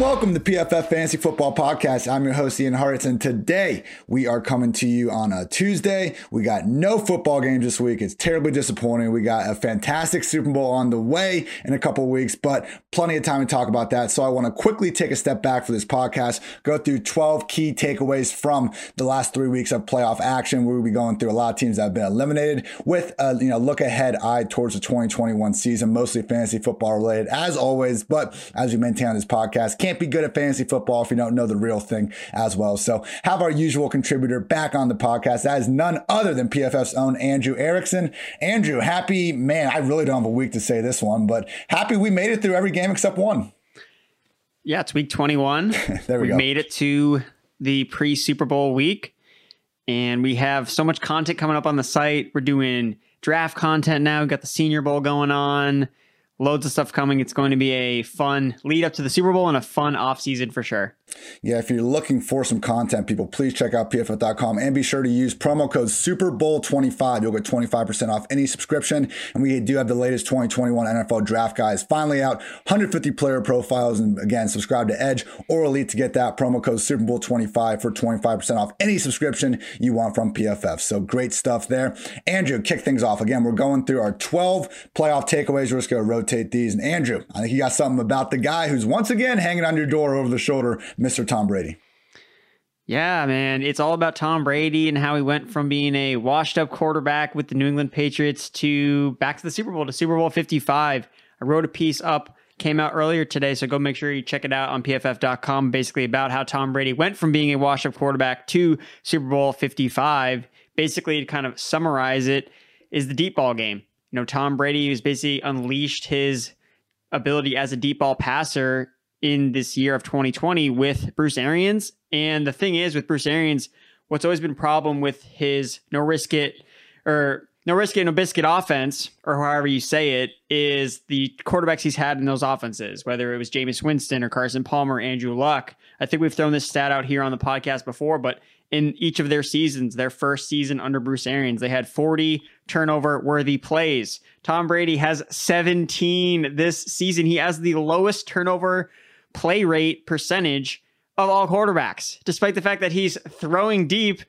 Welcome to PFF Fantasy Football Podcast. I'm your host, Ian Hartz, and today we are coming to you on a Tuesday. We got no football games this week. It's terribly disappointing. We got a fantastic Super Bowl on the way in a couple weeks, but plenty of time to talk about that. So I want to quickly take a step back for this podcast, go through 12 key takeaways from the last three weeks of playoff action. We'll be going through a lot of teams that have been eliminated with a you know look ahead eye towards the 2021 season, mostly fantasy football related as always. But as we maintain on this podcast, can't be good at fantasy football if you don't know the real thing as well. So have our usual contributor back on the podcast. That is none other than PFF's own Andrew Erickson. Andrew, happy man. I really don't have a week to say this one, but happy we made it through every game except one. Yeah, it's week 21. there we, we go. made it to the pre Super Bowl week, and we have so much content coming up on the site. We're doing draft content now. We've got the Senior Bowl going on. Loads of stuff coming. It's going to be a fun lead up to the Super Bowl and a fun off season for sure. Yeah, if you're looking for some content, people, please check out pff.com and be sure to use promo code Super Bowl 25. You'll get 25% off any subscription. And we do have the latest 2021 NFL draft guys finally out 150 player profiles. And again, subscribe to Edge or Elite to get that promo code Super Bowl 25 for 25% off any subscription you want from PFF. So great stuff there. Andrew, kick things off. Again, we're going through our 12 playoff takeaways. We're just going to rotate these. And Andrew, I think you got something about the guy who's once again hanging on your door over the shoulder, Mr. Tom Brady. Yeah, man. It's all about Tom Brady and how he went from being a washed up quarterback with the New England Patriots to back to the Super Bowl, to Super Bowl 55. I wrote a piece up, came out earlier today, so go make sure you check it out on pff.com, basically about how Tom Brady went from being a washed up quarterback to Super Bowl 55. Basically, to kind of summarize it, is the deep ball game. You know, Tom Brady has basically unleashed his ability as a deep ball passer in this year of 2020 with Bruce Arians. And the thing is, with Bruce Arians, what's always been a problem with his no risk it or no risk it, no biscuit offense, or however you say it, is the quarterbacks he's had in those offenses, whether it was Jameis Winston or Carson Palmer, Andrew Luck. I think we've thrown this stat out here on the podcast before, but in each of their seasons, their first season under Bruce Arians, they had 40 turnover worthy plays. Tom Brady has 17 this season. He has the lowest turnover play rate percentage of all quarterbacks, despite the fact that he's throwing deep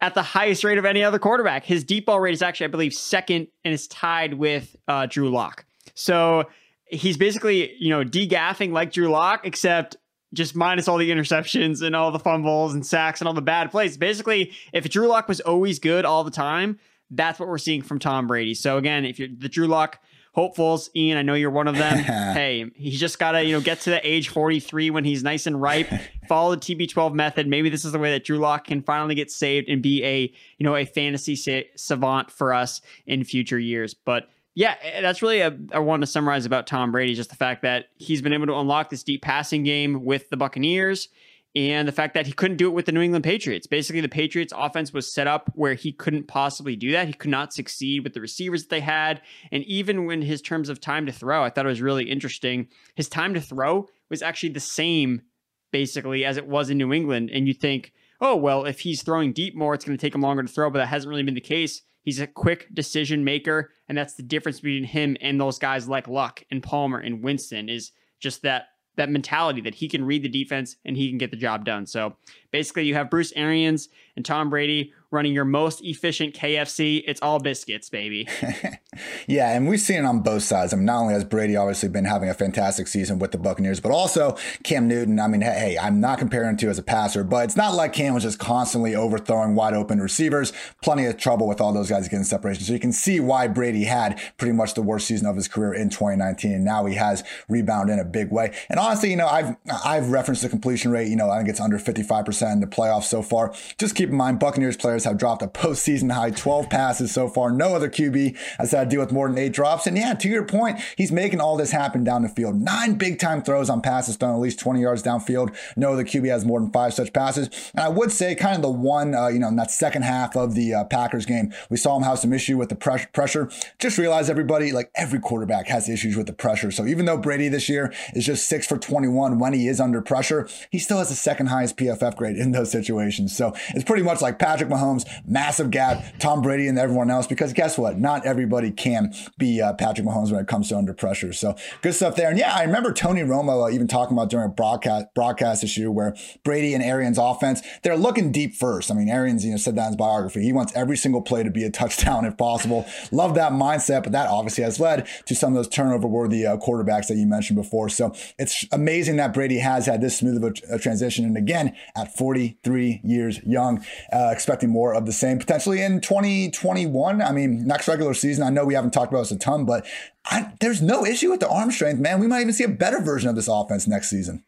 at the highest rate of any other quarterback. His deep ball rate is actually, I believe, second and is tied with uh, Drew Lock. So he's basically, you know, degaffing like Drew Lock, except just minus all the interceptions and all the fumbles and sacks and all the bad plays. Basically, if Drew Lock was always good all the time, that's what we're seeing from Tom Brady. So again, if you're the Drew Lock hopefuls, Ian, I know you're one of them. hey, he's just got to, you know, get to the age 43 when he's nice and ripe, follow the TB12 method. Maybe this is the way that Drew Lock can finally get saved and be a, you know, a fantasy sa- savant for us in future years. But yeah, eh, that's really a, I want to summarize about Tom Brady, just the fact that he's been able to unlock this deep passing game with the Buccaneers and the fact that he couldn't do it with the New England Patriots. Basically, the Patriots offense was set up where he couldn't possibly do that. He could not succeed with the receivers that they had. And even when his terms of time to throw, I thought it was really interesting. His time to throw was actually the same, basically, as it was in New England. And you think, oh, well, if he's throwing deep more, it's going to take him longer to throw, but that hasn't really been the case. He's a quick decision maker, and that's the difference between him and those guys like Luck and Palmer and Winston is just that that mentality that he can read the defense and he can get the job done. So basically, you have Bruce Arians and Tom Brady running your most efficient KFC. It's all biscuits, baby. Yeah, and we've seen it on both sides. I mean, not only has Brady obviously been having a fantastic season with the Buccaneers, but also Cam Newton. I mean, hey, I'm not comparing to as a passer, but it's not like Cam was just constantly overthrowing wide open receivers. Plenty of trouble with all those guys getting separation. So you can see why Brady had pretty much the worst season of his career in 2019, and now he has rebounded in a big way. And honestly, you know, I've I've referenced the completion rate. You know, I think it's under 55% in the playoffs so far. Just keep in mind, Buccaneers players have dropped a postseason high 12 passes so far. No other QB has had to deal with more than eight drops. And yeah, to your point, he's making all this happen down the field. Nine big time throws on passes thrown at least 20 yards downfield. No other QB has more than five such passes. And I would say, kind of the one, uh, you know, in that second half of the uh, Packers game, we saw him have some issue with the pressure. pressure. Just realize everybody, like every quarterback has issues with the pressure. So even though Brady this year is just six for 21 when he is under pressure, he still has the second highest PFF grade in those situations. So it's pretty much like Patrick Mahomes, massive gap, Tom Brady, and everyone else. Because guess what? Not everybody can be uh, Patrick Mahomes when it comes to under pressure. So good stuff there. And yeah, I remember Tony Romo uh, even talking about during a broadcast broadcast issue where Brady and Arians offense, they're looking deep first. I mean, Arians, you know, said that in his biography. He wants every single play to be a touchdown if possible. Love that mindset, but that obviously has led to some of those turnover worthy uh, quarterbacks that you mentioned before. So it's amazing that Brady has had this smooth of a, a transition. And again, at 43 years young, uh, expecting more of the same potentially in 2021. I mean, next regular season, I know we haven't talked about this a ton, but I, there's no issue with the arm strength, man. We might even see a better version of this offense next season.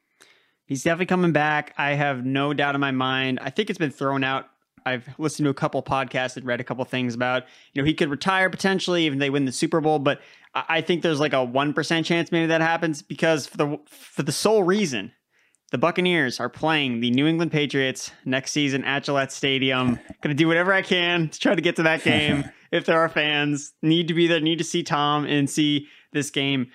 He's definitely coming back. I have no doubt in my mind. I think it's been thrown out. I've listened to a couple podcasts and read a couple things about, you know, he could retire potentially even they win the Super Bowl, but I think there's like a 1% chance maybe that happens because for the for the sole reason the Buccaneers are playing the New England Patriots next season at Gillette Stadium. Going to do whatever I can to try to get to that game. if there are fans, need to be there, need to see Tom and see this game.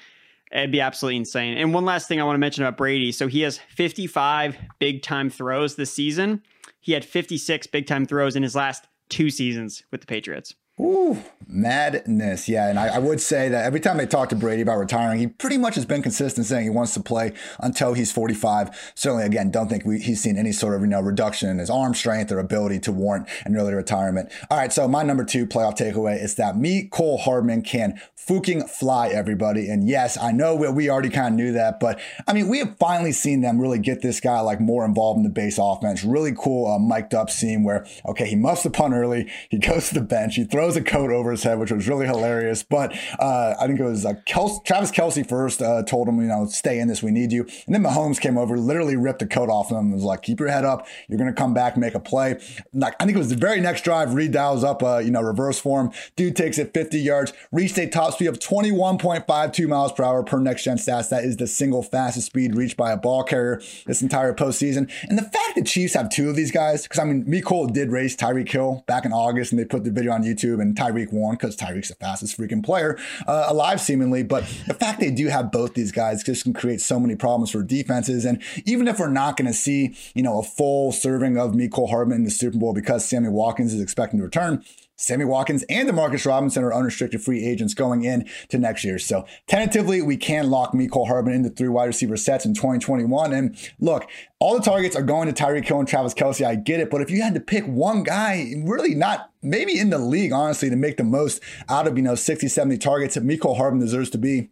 It'd be absolutely insane. And one last thing I want to mention about Brady. So he has 55 big time throws this season. He had 56 big time throws in his last two seasons with the Patriots. Ooh, madness. Yeah. And I, I, would say that every time they talk to Brady about retiring, he pretty much has been consistent saying he wants to play until he's 45. Certainly, again, don't think we, he's seen any sort of, you know, reduction in his arm strength or ability to warrant an early retirement. All right. So my number two playoff takeaway is that Mecole Hardman can fucking fly everybody. And yes, I know we, we already kind of knew that, but I mean, we have finally seen them really get this guy like more involved in the base offense. Really cool, uh, mic'd up scene where, okay, he muffs the punt early. He goes to the bench. He throws throws a coat over his head, which was really hilarious. But uh, I think it was uh, Travis Kelce first uh, told him, you know, stay in this, we need you. And then Mahomes came over, literally ripped the coat off him and was like, keep your head up. You're going to come back, make a play. Like, I think it was the very next drive, Reid dials up, uh, you know, reverse form. Dude takes it 50 yards, reached a top speed of 21.52 miles per hour per next gen stats. That is the single fastest speed reached by a ball carrier this entire postseason. And the fact that Chiefs have two of these guys, because I mean, Mecole did race Tyreek Hill back in August and they put the video on YouTube and Tyreek won because Tyreek's the fastest freaking player uh, alive, seemingly. But the fact they do have both these guys just can create so many problems for defenses. And even if we're not going to see, you know, a full serving of Mecole Hardman in the Super Bowl because Sammy Watkins is expecting to return, Sammy Watkins and Demarcus Robinson are unrestricted free agents going in to next year. So tentatively, we can lock Mecole Hardman into three wide receiver sets in 2021. And look, all the targets are going to Tyreek Hill and Travis Kelce. I get it, but if you had to pick one guy, really not maybe in the league, honestly, to make the most out of you know 60, 70 targets, Mecole Hardman deserves to be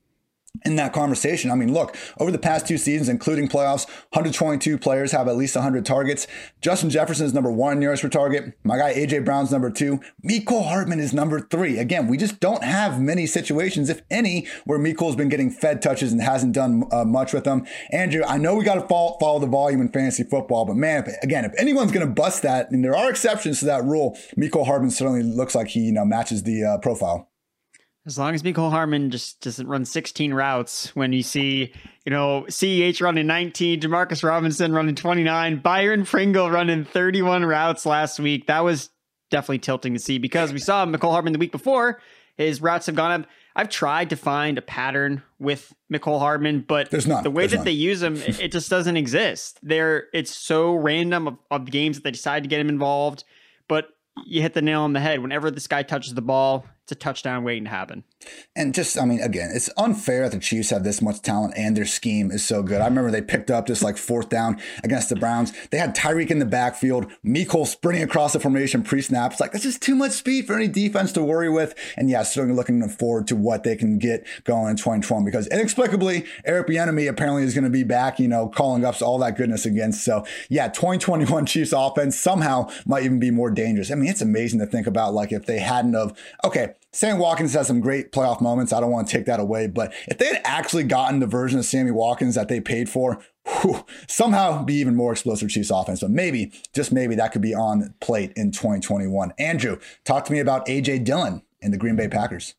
in that conversation. I mean, look, over the past two seasons, including playoffs, 122 players have at least 100 targets. Justin Jefferson is number one nearest per target. My guy AJ Brown's number two. Mecole Hardman is number three. Again, we just don't have many situations, if any, where Mecole's been getting fed touches and hasn't done uh, much with them. Andrew, I know we got to follow, follow the volume in fantasy football, but man, if, again, if anyone's going to bust that, and there are exceptions to that rule, Mecole Hardman certainly looks like he you know matches the uh, profile. As long as Mecole Hardman just doesn't run 16 routes when you see, you know, CEH running 19, Demarcus Robinson running 29, Byron Pringle running 31 routes last week. That was definitely tilting to see because we saw Mecole Hardman the week before. His routes have gone up. I've tried to find a pattern with Mecole Hardman, but There's not. the way There's that none. they use him, it, it just doesn't exist. There, it's so random of, of the games that they decide to get him involved. But you hit the nail on the head. Whenever this guy touches the ball, it's a touchdown waiting to happen. And just, I mean, again, it's unfair that the Chiefs have this much talent and their scheme is so good. I remember they picked up just like fourth down against the Browns. They had Tyreek in the backfield, Mecole sprinting across the formation pre snap. It's like, this is too much speed for any defense to worry with. And yeah, certainly looking forward to what they can get going in 2020 because inexplicably, Eric Bieniemy apparently is going to be back, you know, calling ups, all that goodness again. So yeah, 2021 Chiefs offense somehow might even be more dangerous. I mean, it's amazing to think about like if they hadn't of, okay, Sam Watkins has some great playoff moments. I don't want to take that away, but if they had actually gotten the version of Sammy Watkins that they paid for, whew, somehow be even more explosive Chiefs offense. But maybe, just maybe, that could be on plate in 2021. Andrew, talk to me about AJ Dillon and the Green Bay Packers.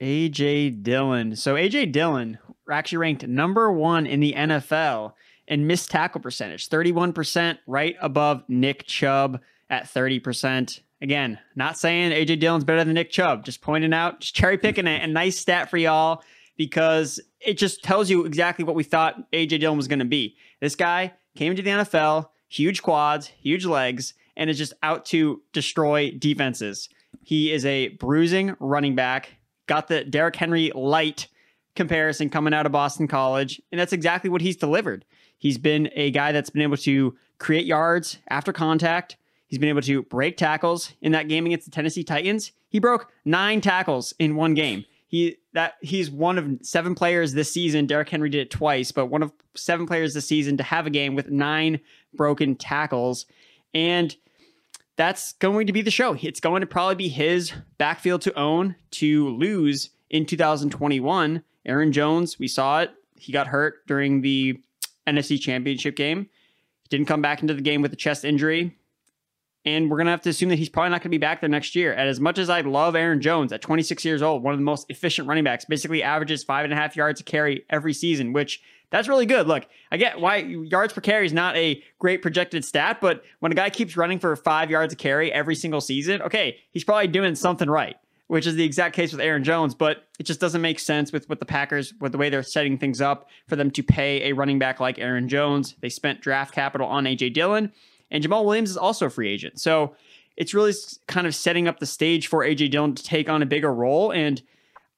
AJ Dillon. So AJ Dillon actually ranked number one in the NFL in missed tackle percentage, 31%, right above Nick Chubb at 30%. Again, not saying AJ Dillon's better than Nick Chubb, just pointing out, just cherry picking a, a nice stat for y'all because it just tells you exactly what we thought AJ Dillon was going to be. This guy came into the NFL, huge quads, huge legs, and is just out to destroy defenses. He is a bruising running back, got the Derrick Henry light comparison coming out of Boston College, and that's exactly what he's delivered. He's been a guy that's been able to create yards after contact, He's been able to break tackles in that game against the Tennessee Titans. He broke nine tackles in one game. He that he's one of seven players this season. Derrick Henry did it twice, but one of seven players this season to have a game with nine broken tackles. And that's going to be the show. It's going to probably be his backfield to own to lose in 2021. Aaron Jones, we saw it. He got hurt during the NFC Championship game. He Didn't come back into the game with a chest injury. And we're going to have to assume that he's probably not going to be back there next year. And as much as I love Aaron Jones at 26 years old, one of the most efficient running backs, basically averages five and a half yards a carry every season, which that's really good. Look, I get why yards per carry is not a great projected stat, but when a guy keeps running for five yards a carry every single season, okay, he's probably doing something right, which is the exact case with Aaron Jones. But it just doesn't make sense with, with the Packers, with the way they're setting things up for them to pay a running back like Aaron Jones. They spent draft capital on AJ Dillon and Jamaal Williams is also a free agent. So it's really kind of setting up the stage for AJ Dillon to take on a bigger role. And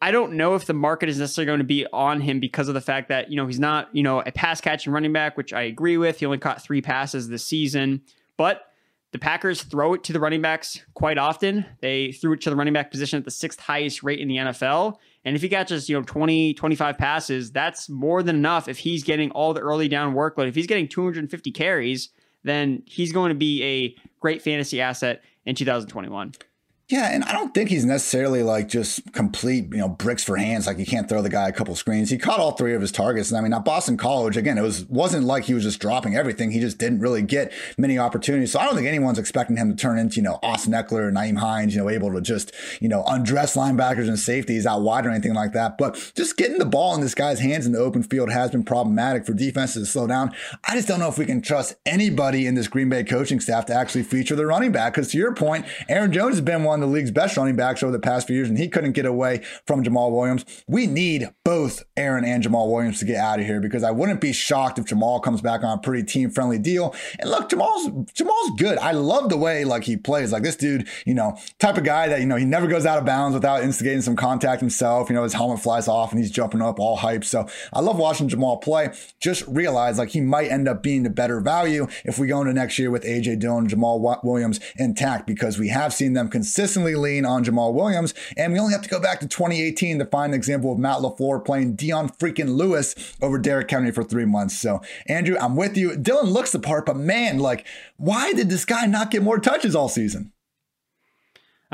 I don't know if the market is necessarily going to be on him because of the fact that, you know, he's not, you know, a pass catching running back, which I agree with. He only caught three passes this season. But the Packers throw it to the running backs quite often. They threw it to the running back position at the sixth highest rate in the NFL. And if he catches, you know, 20, 25 passes, that's more than enough if he's getting all the early down workload. If he's getting 250 carries, then he's going to be a great fantasy asset in 2021. Yeah, and I don't think he's necessarily like just complete, you know, bricks for hands. Like you can't throw the guy a couple screens. He caught all three of his targets. And I mean, at Boston College, again, it was wasn't like he was just dropping everything. He just didn't really get many opportunities. So I don't think anyone's expecting him to turn into, you know, Austin Ekeler or Nyheim Hines, you know, able to just, you know, undress linebackers and safeties out wide or anything like that. But just getting the ball in this guy's hands in the open field has been problematic for defenses to slow down. I just don't know if we can trust anybody in this Green Bay coaching staff to actually feature the running back. Because to your point, Aaron Jones has been one the league's best running backs over the past few years, and he couldn't get away from Jamaal Williams. We need both Aaron and Jamaal Williams to get out of here because I wouldn't be shocked if Jamaal comes back on a pretty team friendly deal. And look, Jamal's Jamaal's good. I love the way like he plays. Like this dude, you know, type of guy that you know he never goes out of bounds without instigating some contact himself. You know, his helmet flies off and he's jumping up all hype. So I love watching Jamaal play. Just realize like he might end up being the better value if we go into next year with AJ Dillon, Jamaal Williams intact because we have seen them consistently lean on Jamaal Williams. And we only have to go back to 2018 to find an example of Matt LaFleur playing Dion freaking Lewis over Derrick Henry for three months. So, Andrew, I'm with you. Dillon looks the part, but man, like, why did this guy not get more touches all season?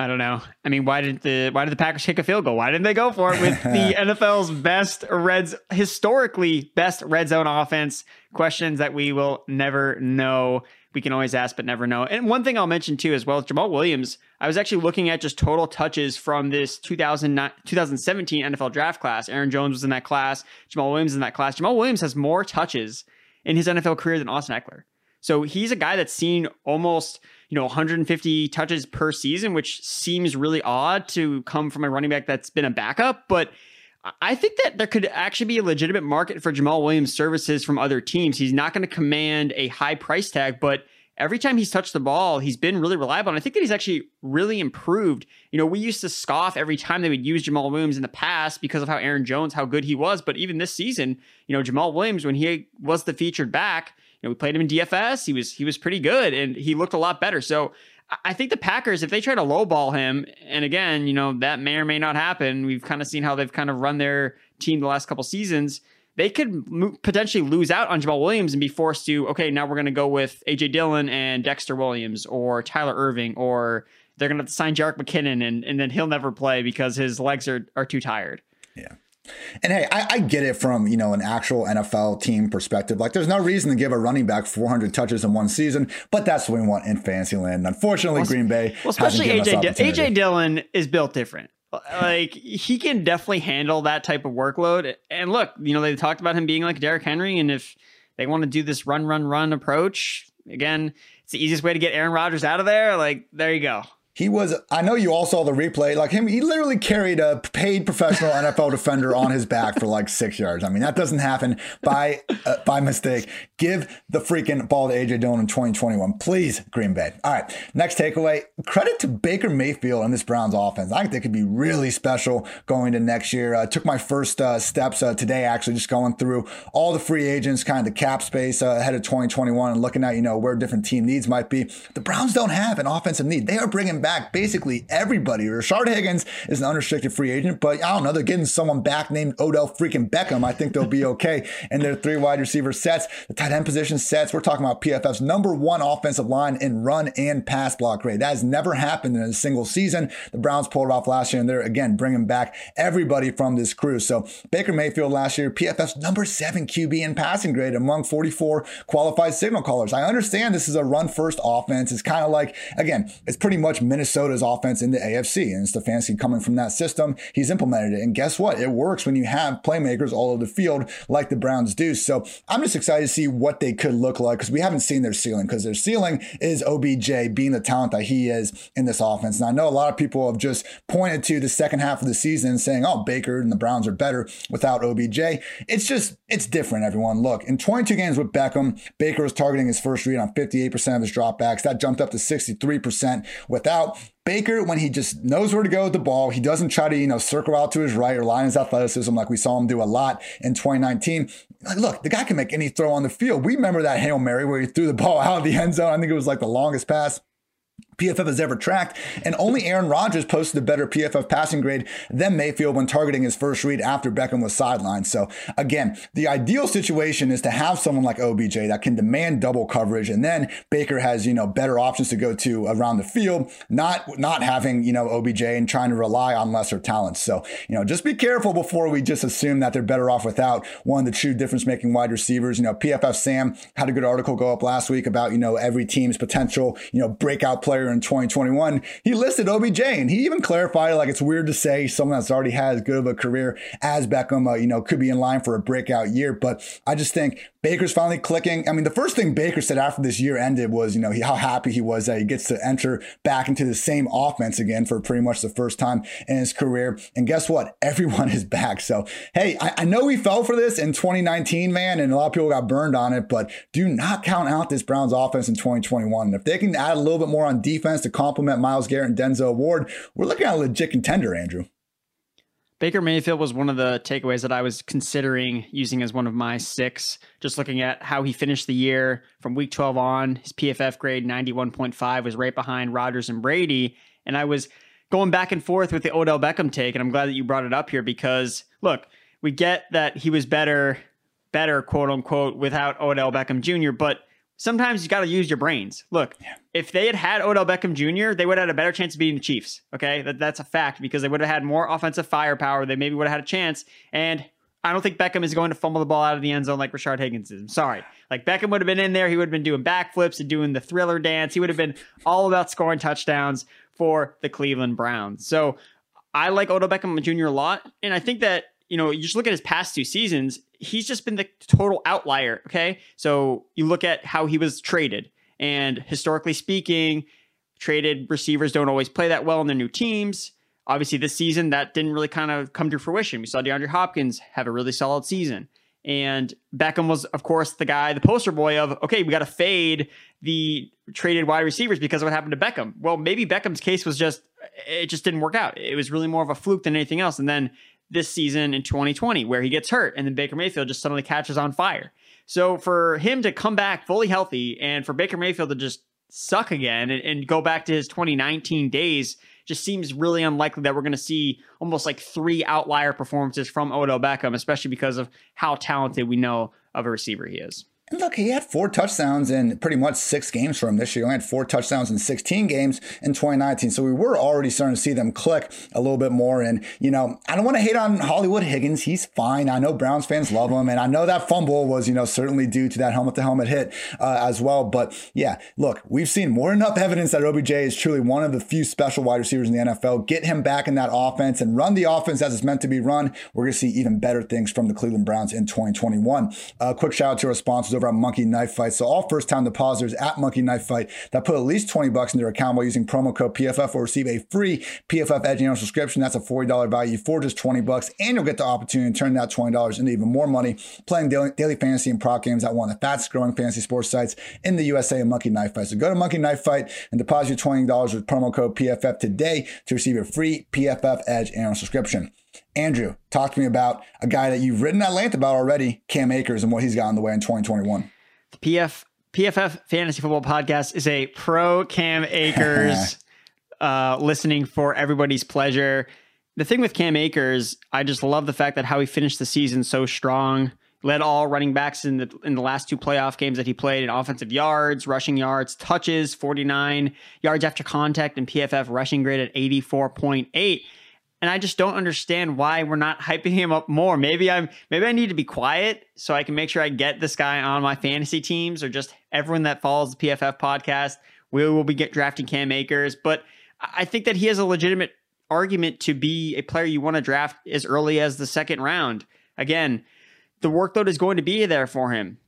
I don't know. I mean, why did the why did the Packers kick a field goal? Why didn't they go for it with the NFL's best reds historically best red zone offense? Questions that we will never know we can always ask but never know. And one thing I'll mention too as well, Jamaal Williams, I was actually looking at just total touches from this 2017 NFL draft class. Aaron Jones was in that class, Jamaal Williams in that class. Jamaal Williams has more touches in his NFL career than Austin Ekeler. So he's a guy that's seen almost, you know, 150 touches per season, which seems really odd to come from a running back that's been a backup, but I think that there could actually be a legitimate market for Jamaal Williams services from other teams. He's not going to command a high price tag, but every time he's touched the ball, he's been really reliable. And I think that he's actually really improved. You know, we used to scoff every time they would use Jamaal Williams in the past because of how Aaron Jones, how good he was. But even this season, you know, Jamaal Williams, when he was the featured back, you know, we played him in DFS. He was he was pretty good and he looked a lot better. So I think the Packers, if they try to lowball him, and again, you know, that may or may not happen. We've kind of seen how they've kind of run their team the last couple seasons they could potentially lose out on Jamaal Williams and be forced to, okay, now we're going to go with AJ Dillon and Dexter Williams or Tyler Ervin, or they're going to sign Jerick McKinnon and, and then he'll never play because his legs are, are too tired. Yeah. And hey, I, I, get it from you know an actual NFL team perspective. Like, there's no reason to give a running back 400 touches in one season, but that's what we want in Fantasyland. Unfortunately, well, Green Bay, well, especially AJ, D- AJ Dillon is built different like he can definitely handle that type of workload. And look, you know, they talked about him being like Derrick Henry, and if they want to do this run, run, run approach, again, it's the easiest way to get Aaron Rodgers out of there. Like, there you go. He was, I know you all saw the replay. Like him, he literally carried a paid professional NFL defender on his back for like six yards. I mean, that doesn't happen by uh, by mistake. Give the freaking ball to AJ Dillon in 2021, please, Green Bay. All right, next takeaway. Credit to Baker Mayfield and this Browns offense. I think they could be really special going to next year. Uh, took my first uh, steps uh, today, actually, just going through all the free agents, kind of the cap space uh, ahead of 2021, and looking at you know where different team needs might be. The Browns don't have an offensive need. They are bringing back basically everybody. Rashard Higgins is an unrestricted free agent, but I don't know. They're getting someone back named Odell freaking Beckham. I think they'll be okay. and their three wide receiver sets, the tight end position sets. We're talking about PFF's number one offensive line in run and pass block rate. That has never happened in a single season. The Browns pulled it off last year, and they're again bringing back everybody from this crew. So Baker Mayfield last year, PFF's number seven QB in passing grade among 44 qualified signal callers. I understand this is a run first offense. It's kind of like, again, it's pretty much Minnesota's offense in the AFC. And Stefanski coming from that system, he's implemented it. And guess what? It works when you have playmakers all over the field like the Browns do. So I'm just excited to see what they could look like because we haven't seen their ceiling because their ceiling is OBJ being the talent that he is in this offense. And I know a lot of people have just pointed to the second half of the season saying, oh, Baker and the Browns are better without OBJ. It's just, it's different, everyone. Look, in 22 games with Beckham, Baker was targeting his first read on 58% of his dropbacks. That jumped up to 63% without. Baker, when he just knows where to go with the ball, he doesn't try to, you know, circle out to his right or line his athleticism like we saw him do a lot in 2019. Like, look, the guy can make any throw on the field. We remember that Hail Mary where he threw the ball out of the end zone. I think it was like the longest pass PFF has ever tracked, and only Aaron Rodgers posted a better PFF passing grade than Mayfield when targeting his first read after Beckham was sidelined. So again, the ideal situation is to have someone like OBJ that can demand double coverage, and then Baker has you know better options to go to around the field, not not having you know OBJ and trying to rely on lesser talents. So you know just be careful before we just assume that they're better off without one of the true difference making wide receivers. You know PFF Sam had a good article go up last week about you know every team's potential you know breakout player in 2021, he listed OBJ and he even clarified like it's weird to say someone that's already had as good of a career as Beckham, uh, you know, could be in line for a breakout year. But I just think Baker's finally clicking. I mean, the first thing Baker said after this year ended was, you know, he, how happy he was that he gets to enter back into the same offense again for pretty much the first time in his career. And guess what? Everyone is back. So, hey, I, I know we fell for this in 2019, man, and a lot of people got burned on it, but do not count out this Browns offense in 2021. And if they can add a little bit more on defense to complement Myles Garrett and Denzel Ward, we're looking at a legit contender, Andrew. Baker Mayfield was one of the takeaways that I was considering using as one of my six. Just looking at how he finished the year from week 12 on, his PFF grade 91.5 was right behind Rodgers and Brady. And I was going back and forth with the Odell Beckham take. And I'm glad that you brought it up here because, look, we get that he was better, better, quote unquote, without Odell Beckham Jr., but sometimes you got to use your brains. Look, yeah. if they had had Odell Beckham Jr., they would have had a better chance of beating the Chiefs. Okay, that, that's a fact because they would have had more offensive firepower. They maybe would have had a chance. And I don't think Beckham is going to fumble the ball out of the end zone like Rashard Higgins is. I'm sorry. Like Beckham would have been in there. He would have been doing backflips and doing the thriller dance. He would have been all about scoring touchdowns for the Cleveland Browns. So I like Odell Beckham Jr. a lot. And I think that, you know, you just look at his past two seasons, he's just been the total outlier. Okay. So you look at how he was traded, and historically speaking, traded receivers don't always play that well in their new teams. Obviously, this season that didn't really kind of come to fruition. We saw DeAndre Hopkins have a really solid season. And Beckham was, of course, the guy, the poster boy of, okay, we got to fade the traded wide receivers because of what happened to Beckham. Well, maybe Beckham's case was just, it just didn't work out. It was really more of a fluke than anything else. And then this season in 2020, where he gets hurt and then Baker Mayfield just suddenly catches on fire. So for him to come back fully healthy and for Baker Mayfield to just suck again and, and go back to his 2019 days just seems really unlikely that we're going to see almost like three outlier performances from Odell Beckham, especially because of how talented we know of a receiver he is. Look, he had four touchdowns in pretty much six games for him this year. He had four touchdowns in 16 games in 2019. So we were already starting to see them click a little bit more. And, you know, I don't want to hate on Hollywood Higgins. He's fine. I know Browns fans love him. And I know that fumble was, you know, certainly due to that helmet to helmet hit uh, as well. But yeah, look, we've seen more enough evidence that OBJ is truly one of the few special wide receivers in the NFL. Get him back in that offense and run the offense as it's meant to be run. We're going to see even better things from the Cleveland Browns in 2021. Uh, quick shout out to our sponsors over at Monkey Knife Fight. So all first time depositors at Monkey Knife Fight that put at least 20 bucks in their account while using promo code PFF will receive a free PFF Edge annual subscription. That's a $40 value for just 20 bucks. And you'll get the opportunity to turn that $20 into even more money playing daily, daily fantasy and prop games at one of the fastest growing fantasy sports sites in the USA, at Monkey Knife Fight. So go to Monkey Knife Fight and deposit your $20 with promo code PFF today to receive your free PFF Edge annual subscription. Andrew, talk to me about a guy that you've written at length about already, Cam Akers, and what he's got on the way in 2021. The PF PFF Fantasy Football Podcast is a pro Cam Akers uh, listening for everybody's pleasure. The thing with Cam Akers, I just love the fact that how he finished the season so strong. Led all running backs in the in the last two playoff games that he played in offensive yards, rushing yards, touches, 49 yards after contact, and PFF rushing grade at 84.8 and I just don't understand why we're not hyping him up more. Maybe I'm maybe I need to be quiet so I can make sure I get this guy on my fantasy teams or just everyone that follows the PFF podcast. We will be get drafting Cam Akers, but I think that he has a legitimate argument to be a player you want to draft as early as the second round. Again, the workload is going to be there for him.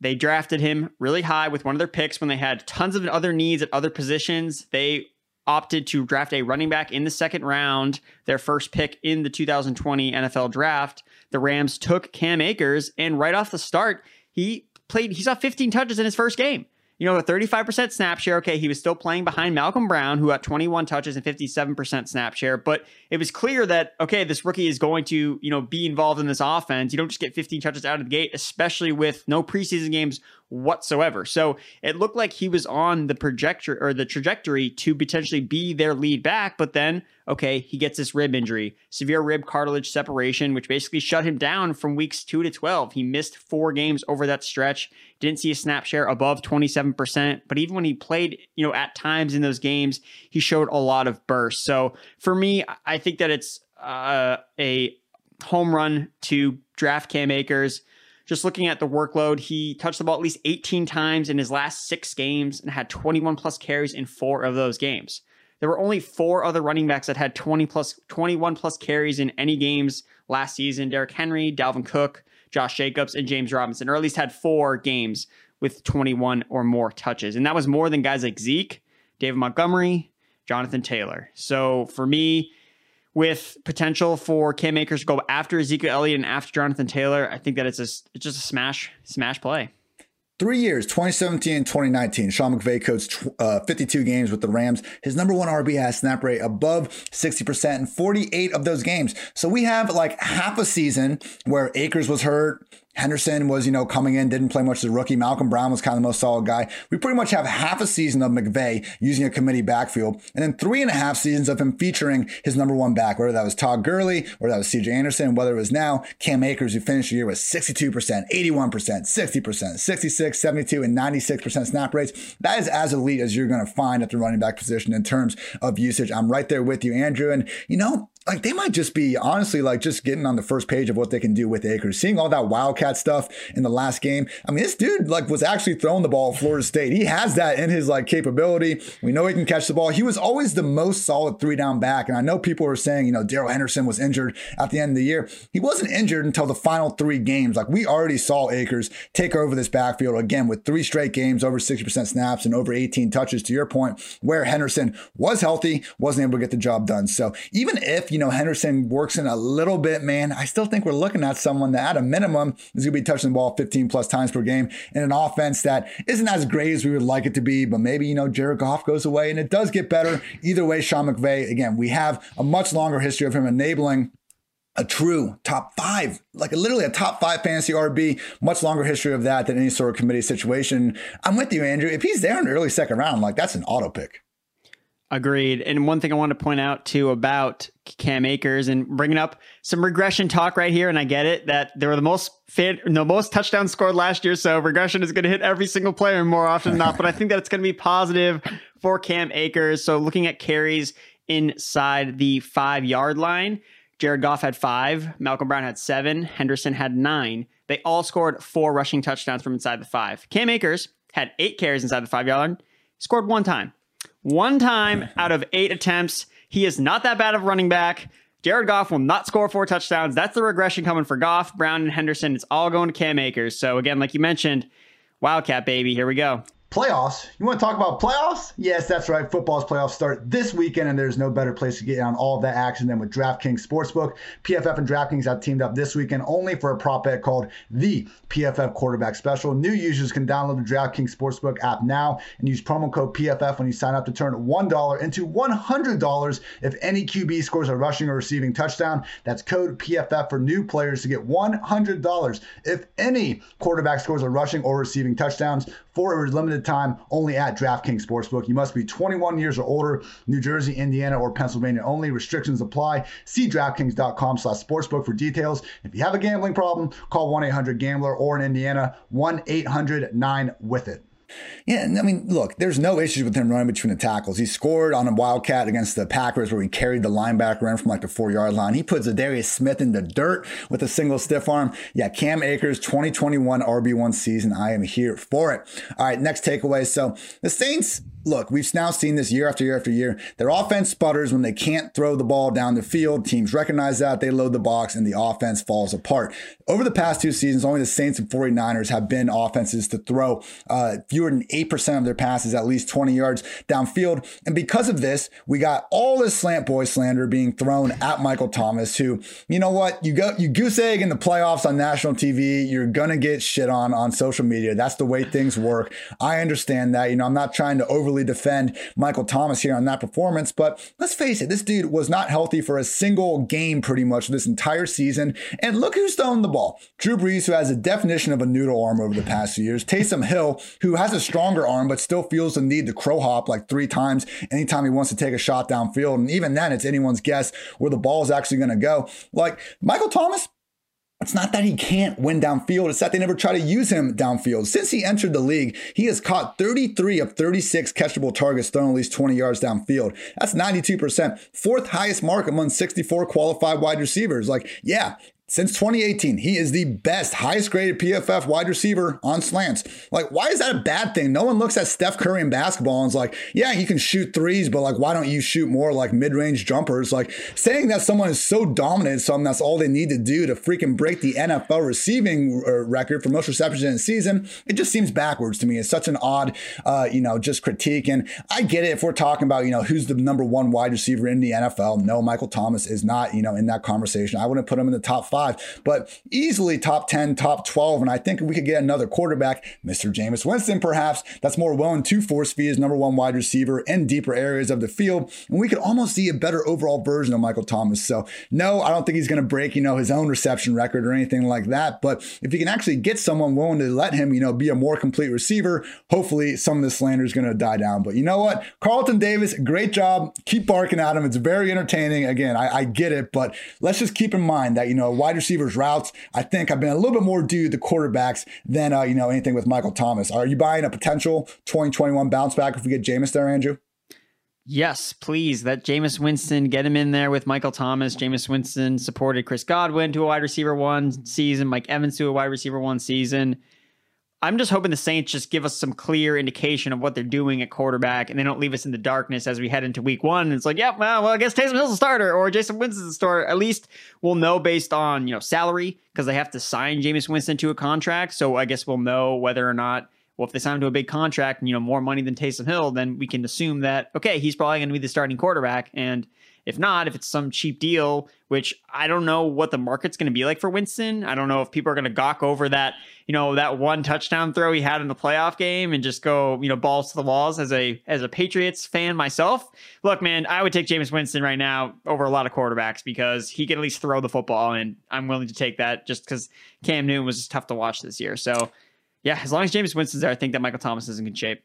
They drafted him really high with one of their picks when they had tons of other needs at other positions. They opted to draft a running back in the second round, their first pick in the 2020 NFL draft. The Rams took Cam Akers, and right off the start, he played, he saw 15 touches in his first game you know, a 35% snap share. Okay, he was still playing behind Malcolm Brown, who got 21 touches and 57% snap share, but it was clear that, okay, this rookie is going to, you know, be involved in this offense. You don't just get 15 touches out of the gate, especially with no preseason games whatsoever. So it looked like he was on the projector or the trajectory to potentially be their lead back, but then okay, he gets this rib injury, severe rib cartilage separation, which basically shut him down from weeks two to 12. He missed four games over that stretch, didn't see a snap share above 27%. But even when he played, you know, at times in those games, he showed a lot of burst. So for me, I think that it's uh, a home run to draft Cam Akers. Just looking at the workload, he touched the ball at least 18 times in his last six games and had 21 plus carries in four of those games. There were only four other running backs that had 20 plus 21 plus carries in any games last season. Derrick Henry, Dalvin Cook, Josh Jacobs, and James Robinson, or at least had four games with 21 or more touches. And that was more than guys like Zeke, David Montgomery, Jonathan Taylor. So for me, with potential for Cam Akers to go after Ezekiel Elliott and after Jonathan Taylor, I think that it's a it's just a smash smash play. Three years, 2017 and 2019. Sean McVay coached uh, 52 games with the Rams. His number one RB has snap rate above 60% in 48 of those games. So we have like half a season where Akers was hurt, Henderson was, you know, coming in, didn't play much as a rookie. Malcolm Brown was kind of the most solid guy. We pretty much have half a season of McVay using a committee backfield, and then three and a half seasons of him featuring his number one back, whether that was Todd Gurley or that was CJ Anderson, whether it was now Cam Akers, who finished the year with 62%, 81%, 60%, 66, 72, and 96% snap rates. That is as elite as you're going to find at the running back position in terms of usage. I'm right there with you, Andrew. And, you know, like they might just be honestly like just getting on the first page of what they can do with Akers. Seeing all that Wildcat stuff in the last game. I mean, this dude like was actually throwing the ball at Florida State. He has that in his like capability. We know he can catch the ball. He was always the most solid three down back. And I know people were saying, you know, Darrell Henderson was injured at the end of the year. He wasn't injured until the final three games. Like we already saw Akers take over this backfield again with three straight games, over 60% snaps and over 18 touches to your point, where Henderson was healthy, wasn't able to get the job done. So even if, you you know, Henderson works in a little bit, man, I still think we're looking at someone that at a minimum is going to be touching the ball 15 plus times per game in an offense that isn't as great as we would like it to be. But maybe, you know, Jared Goff goes away and it does get better. Either way, Sean McVay, again, we have a much longer history of him enabling a true top five, like literally a top five fantasy RB, much longer history of that than any sort of committee situation. I'm with you, Andrew. If he's there in the early second round, like that's an auto pick. Agreed. And one thing I want to point out too about Cam Akers and bringing up some regression talk right here, and I get it that they were the most fit, the most touchdowns scored last year, so regression is going to hit every single player more often than not. but I think that it's going to be positive for Cam Akers. So looking at carries inside the five yard line, Jared Goff had five, Malcolm Brown had seven, Henderson had nine. They all scored four rushing touchdowns from inside the five. Cam Akers had eight carries inside the five yard line, scored one time. One time out of eight attempts. He is not that bad of running back. Jared Goff will not score four touchdowns. That's the regression coming for Goff, Brown, and Henderson. It's all going to Cam Akers. So, again, like you mentioned, Wildcat, baby. Here we go. Playoffs. You want to talk about playoffs? Yes, that's right. Football's playoffs start this weekend, and there's no better place to get on all of that action than with DraftKings Sportsbook. PFF and DraftKings have teamed up this weekend only for a prop bet called the PFF Quarterback Special. New users can download the DraftKings Sportsbook app now and use promo code PFF when you sign up to turn $1 into $100 if any QB scores a rushing or receiving touchdown. That's code PFF for new players to get $100 if any quarterback scores a rushing or receiving touchdowns for a limited time only at DraftKings Sportsbook. You must be 21 years or older, New Jersey, Indiana, or Pennsylvania only. Restrictions apply. See DraftKings.com slash sportsbook for details. If you have a gambling problem, call 1-800-GAMBLER or in Indiana, 1-800-9-WITH-IT. Yeah, I mean, look, there's no issues with him running between the tackles. He scored on a Wildcat against the Packers where he carried the linebacker in from like the four yard line. He puts Za'Darius Smith in the dirt with a single stiff arm. Yeah, Cam Akers, 2021 RB1 season. I am here for it. All right, next takeaway. So the Saints look, we've now seen this year after year after year. Their offense sputters when they can't throw the ball down the field. Teams recognize that. They load the box and the offense falls apart. Over the past two seasons, only the Saints and 49ers have been offenses to throw uh, fewer than 8% of their passes at least 20 yards downfield. And because of this, we got all this slant boy slander being thrown at Michael Thomas, who, you know what, you go, you goose egg in the playoffs on national TV, you're to get shit on on social media. That's the way things work. I understand that. You know, I'm not trying to overly defend Michael Thomas here on that performance. But let's face it, this dude was not healthy for a single game pretty much this entire season. And look who's throwing the ball. Drew Brees, who has a definition of a noodle arm over the past few years. Taysom Hill, who has a stronger arm but still feels the need to crow hop like three times anytime he wants to take a shot downfield. And even then, it's anyone's guess where the ball is actually going to go. Like Michael Thomas, it's not that he can't win downfield, it's that they never try to use him downfield. Since he entered the league, he has caught 33 of 36 catchable targets thrown at least 20 yards downfield. That's 92%. Fourth highest mark among 64 qualified wide receivers. Like, yeah, since 2018, he is the best, highest graded PFF wide receiver on slants. Like, why is that a bad thing? No one looks at Steph Curry in basketball and is like, yeah, he can shoot threes, but like, why don't you shoot more like mid range jumpers? Like, saying that someone is so dominant, something that's all they need to do to freaking break the NFL receiving uh, record for most receptions in a season, it just seems backwards to me. It's such an odd, uh, you know, just critique. And I get it if we're talking about, you know, who's the number one wide receiver in the NFL. No, Michael Thomas is not, you know, in that conversation. I wouldn't put him in the top five five, but easily top 10, top 12. And I think we could get another quarterback, Mr. Jameis Winston, perhaps, that's more willing to force feed his number one wide receiver in deeper areas of the field. And we could almost see a better overall version of Michael Thomas. So, no, I don't think he's going to break, you know, his own reception record or anything like that. But if you can actually get someone willing to let him, you know, be a more complete receiver, hopefully some of the slander is going to die down. But you know what? Carlton Davis, great job. Keep barking at him. It's very entertaining. Again, I, I get it, but let's just keep in mind that, you know, wide receivers routes, I think I've been a little bit more due to the quarterbacks than, uh, you know, anything with Michael Thomas. Are you buying a potential 2021 bounce back if we get Jameis there, Andrew? Yes, please. That Jameis Winston, get him in there with Michael Thomas. Jameis Winston supported Chris Godwin to a wide receiver one season, Mike Evans to a wide receiver one season. I'm just hoping the Saints just give us some clear indication of what they're doing at quarterback, and they don't leave us in the darkness as we head into Week One. It's like, yeah, well, well, I guess Taysom Hill's a starter or Jason Winston's a starter. At least we'll know based on you know salary because they have to sign Jameis Winston to a contract. So I guess we'll know whether or not. Well, if they sign him to a big contract and you know more money than Taysom Hill, then we can assume that okay, he's probably going to be the starting quarterback. And If not, if it's some cheap deal, which I don't know what the market's going to be like for Winston. I don't know if people are going to gawk over that, you know, that one touchdown throw he had in the playoff game and just go, you know, balls to the walls as a as a Patriots fan myself. Look, man, I would take Jameis Winston right now over a lot of quarterbacks because he can at least throw the football and I'm willing to take that just cuz Cam Newton was just tough to watch this year. So, yeah, as long as Jameis Winston's there, I think that Michael Thomas is in good shape.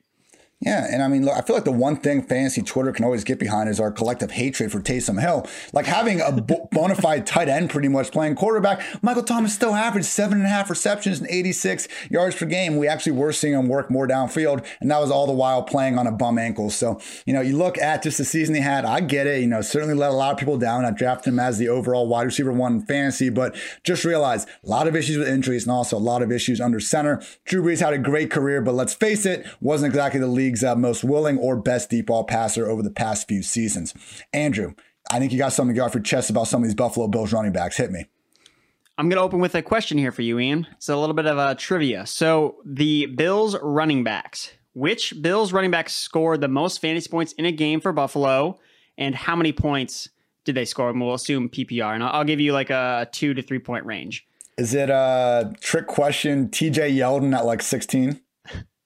Yeah, and I mean, look, I feel like the one thing fantasy Twitter can always get behind is our collective hatred for Taysom Hill. Like having a bona fide tight end pretty much playing quarterback. Michael Thomas still averaged seven and a half receptions and 86 yards per game. We actually were seeing him work more downfield, and that was all the while playing on a bum ankle. So, you know, you look at just the season he had, I get it. You know, certainly let a lot of people down. I drafted him as the overall wide receiver one in fantasy, but just realize a lot of issues with injuries and also a lot of issues under center. Drew Brees had a great career, but let's face it, wasn't exactly the league league's uh, most willing or best deep ball passer over the past few seasons. Andrew, I think you got something to get off your chest about some of these Buffalo Bills running backs. Hit me. I'm going to open with a question here for you, Ian. It's a little bit of a trivia. So, the Bills running backs, which Bills running backs scored the most fantasy points in a game for Buffalo, and how many points did they score? And we'll assume PPR, and I'll give you like a two to three point range. Is it a trick question? TJ Yeldon at like 16?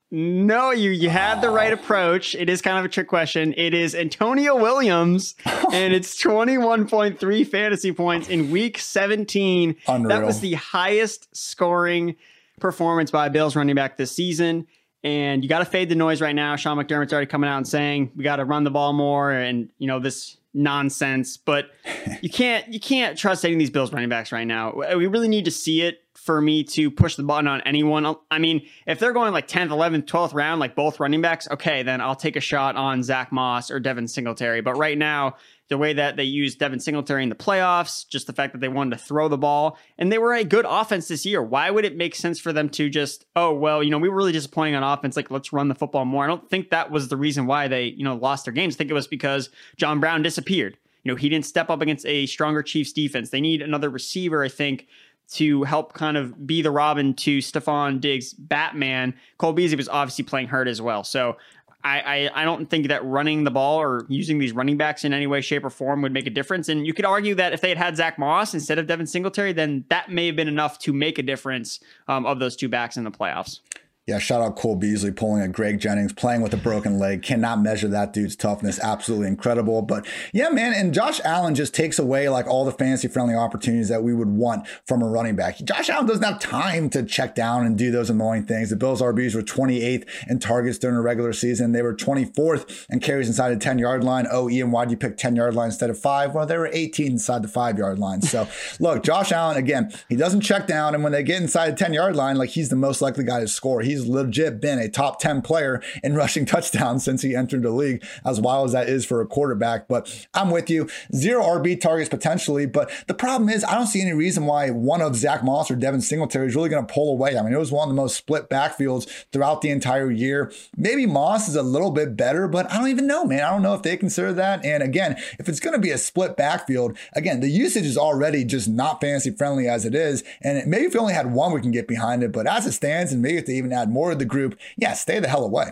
No, you you had the right ah. approach. It is kind of a trick question. It is Antonio Williams, and it's 21.3 fantasy points in week 17. Unreal. That was the highest scoring performance by Bills running back this season. And you got to fade the noise right now. Sean McDermott's already coming out and saying we got to run the ball more, and you know this nonsense. But you can't you can't trust any of these Bills running backs right now. We really need to see it for me to push the button on anyone. I mean, if they're going like 10th, 11th, 12th round, like both running backs, okay, then I'll take a shot on Zach Moss or Devin Singletary. But right now, the way that they used Devin Singletary in the playoffs, just the fact that they wanted to throw the ball, and they were a good offense this year. Why would it make sense for them to just, oh, well, you know, we were really disappointing on offense. Like, let's run the football more. I don't think that was the reason why they, you know, lost their games. I think it was because John Brown disappeared. You know, he didn't step up against a stronger Chiefs defense. They need another receiver, I think, to help kind of be the Robin to Stefon Diggs Batman. Cole Beasley was obviously playing hurt as well. So I, I, I don't think that running the ball or using these running backs in any way, shape, or form would make a difference. And you could argue that if they had had Zach Moss instead of Devin Singletary, then that may have been enough to make a difference um, of those two backs in the playoffs. Yeah, shout out Cole Beasley pulling a Greg Jennings, playing with a broken leg. Cannot measure that dude's toughness. Absolutely incredible. But yeah, man, and Josh Allen just takes away like all the fantasy friendly opportunities that we would want from a running back. Josh Allen doesn't have time to check down and do those annoying things. The Bills RBs were 28th in targets during the regular season. They were 24th in carries inside the 10 yard line. Oh, Ian, why'd you pick 10 yard line instead of five? Well, they were 18 inside the five yard line. So look, Josh Allen, again, he doesn't check down. And when they get inside the 10 yard line, like he's the most likely guy to score. He's legit been been a top 10 player in rushing touchdowns since he entered the league, as wild as that is for a quarterback. But I'm with you. Zero RB targets potentially. But the problem is, I don't see any reason why one of Zach Moss or Devin Singletary is really going to pull away. I mean, it was one of the most split backfields throughout the entire year. Maybe Moss is a little bit better, but I don't even know, man. I don't know if they consider that. And again, if it's going to be a split backfield, again, the usage is already just not fantasy friendly as it is. And maybe if we only had one, we can get behind it. But as it stands, and maybe if they even add more of the group, yeah, stay the hell away.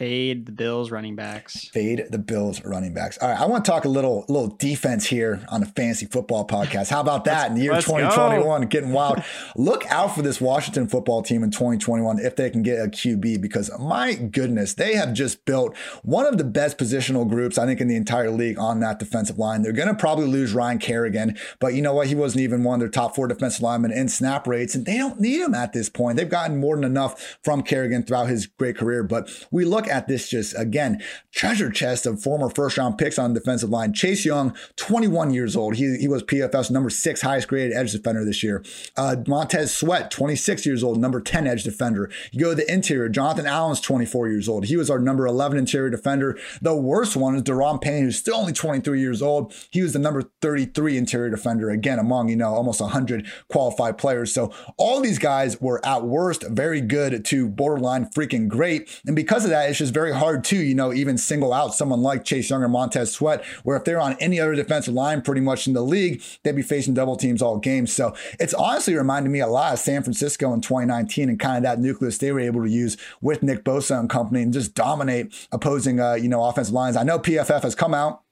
Fade the Bills running backs. Fade the Bills running backs. All right, I want to talk a little little defense here on the Fantasy Football Podcast. How about that in the year 2021? Go. Getting wild. Look out for this Washington football team in 2021 if they can get a QB because my goodness, they have just built one of the best positional groups I think in the entire league on that defensive line. They're going to probably lose Ryan Kerrigan, but you know what? He wasn't even one of their top four defensive linemen in snap rates, and they don't need him at this point. They've gotten more than enough from Kerrigan throughout his great career, but we look at this just again treasure chest of former first round picks on the defensive line. Chase Young, 21 years old. He, he was PFF's number six highest graded edge defender this year. Uh, Montez Sweat, 26 years old, number 10 edge defender. You go to the interior. Jonathan Allen's 24 years old. He was our number 11 interior defender. The worst one is Daron Payne, who's still only 23 years old. He was the number 33 interior defender, again, among, you know, almost 100 qualified players. So all these guys were at worst very good to borderline freaking great. And because of that, it's just very hard to, you know, even single out someone like Chase Young or Montez Sweat, where if they're on any other defensive line pretty much in the league, they'd be facing double teams all game. So it's honestly reminded me a lot of San Francisco in 2019 and kind of that nucleus they were able to use with Nick Bosa and company and just dominate opposing, uh, you know, offensive lines. I know PFF has come out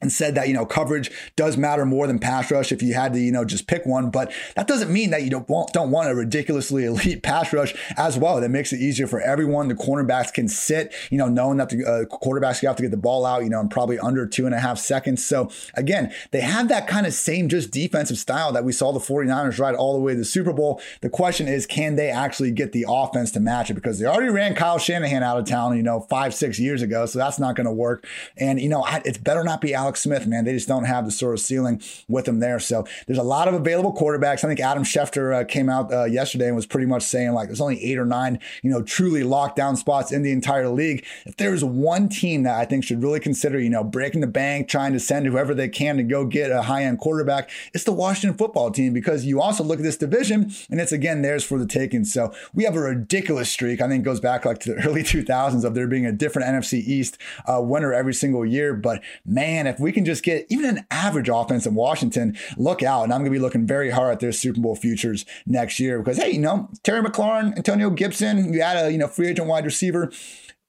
and said that you know coverage does matter more than pass rush if you had to you know just pick one but that doesn't mean that you don't want, don't want a ridiculously elite pass rush as well. That makes it easier for everyone. The cornerbacks can sit you know knowing that the uh, quarterbacks you have to get the ball out you know in probably under two and a half seconds. So again they have that kind of same just defensive style that we saw the 49ers ride all the way to the Super Bowl. The question is can they actually get the offense to match it? Because they already ran Kyle Shanahan out of town you know five six years ago so that's not going to work. And you know it's better not be Alex Smith, man. They just don't have the sort of ceiling with him there. So there's a lot of available quarterbacks. I think Adam Schefter uh, came out uh, yesterday and was pretty much saying like there's only eight or nine, you know, truly locked down spots in the entire league. If there's one team that I think should really consider, you know, breaking the bank, trying to send whoever they can to go get a high end quarterback, it's the Washington football team because you also look at this division and it's again theirs for the taking. So we have a ridiculous streak. I think goes back like to the early 2000s of there being a different NFC East uh, winner every single year. But man, if we can just get even an average offense in Washington, look out. And I'm going to be looking very hard at their Super Bowl futures next year because, hey, you know, Terry McLaurin, Antonio Gibson, you add a, you know, free agent wide receiver.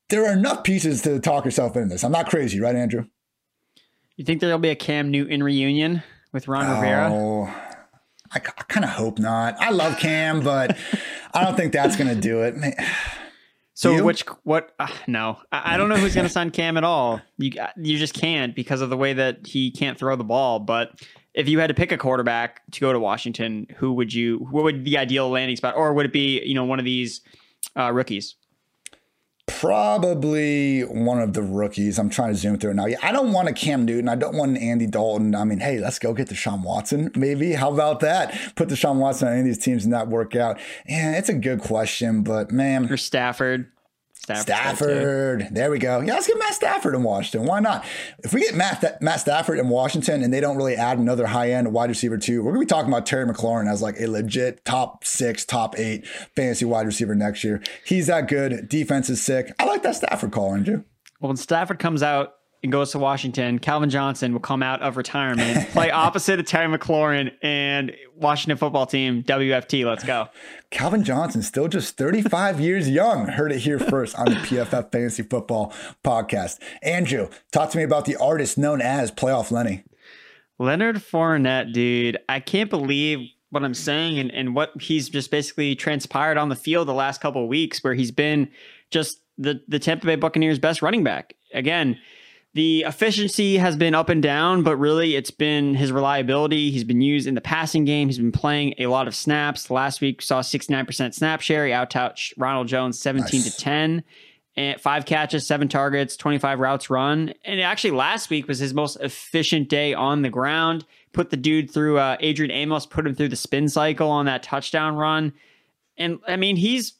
There are enough pieces to talk yourself into this. I'm not crazy, right, Andrew? You think there'll be a Cam Newton reunion with Ron oh, Rivera? I, I kind of hope not. I love Cam, but I don't think that's going to do it. So you? which what? Uh, no, I, I, don't know who's going to sign Cam at all. You you just can't because of the way that he can't throw the ball. But if you had to pick a quarterback to go to Washington, who would you? What would the ideal landing spot, or would it be you know one of these uh, rookies? Probably one of the rookies. I'm trying to zoom through it now. Yeah, I don't want a Cam Newton. I don't want an Andy Dalton. I mean, hey, let's go get Deshaun Watson, maybe. How about that? Put Deshaun Watson on any of these teams and that work out. Yeah, it's a good question, but man. Or Stafford. Stafford. Stafford. There we go. Yeah, let's get Matt Stafford in Washington. Why not? If we get Matt, Matt Stafford in Washington and they don't really add another high end wide receiver too, we're going to be talking about Terry McLaurin as like a legit top six, top eight fantasy wide receiver next year. He's that good. Defense is sick. I like that Stafford call, Andrew. Well, when Stafford comes out and goes to Washington, Calvin Johnson will come out of retirement, play opposite of Terry McLaurin and Washington football team, WFT. Let's go. Calvin Johnson, still just 35 years young. Heard it here first on the PFF Fantasy Football Podcast. Andrew, talk to me about the artist known as Playoff Lenny. Leonard Fournette, dude. I can't believe what I'm saying and, and what he's just basically transpired on the field the last couple of weeks, where he's been just the, the Tampa Bay Buccaneers' best running back. Again, the efficiency has been up and down, but really it's been his reliability. He's been used in the passing game. He's been playing a lot of snaps. Last week saw 69% snap share. He out-touched Ronald Jones 17 nice. to 10. And five catches, seven targets, 25 routes run. And actually last week was his most efficient day on the ground. Put the dude through uh, Adrian Amos, put him through the spin cycle on that touchdown run. And I mean, he's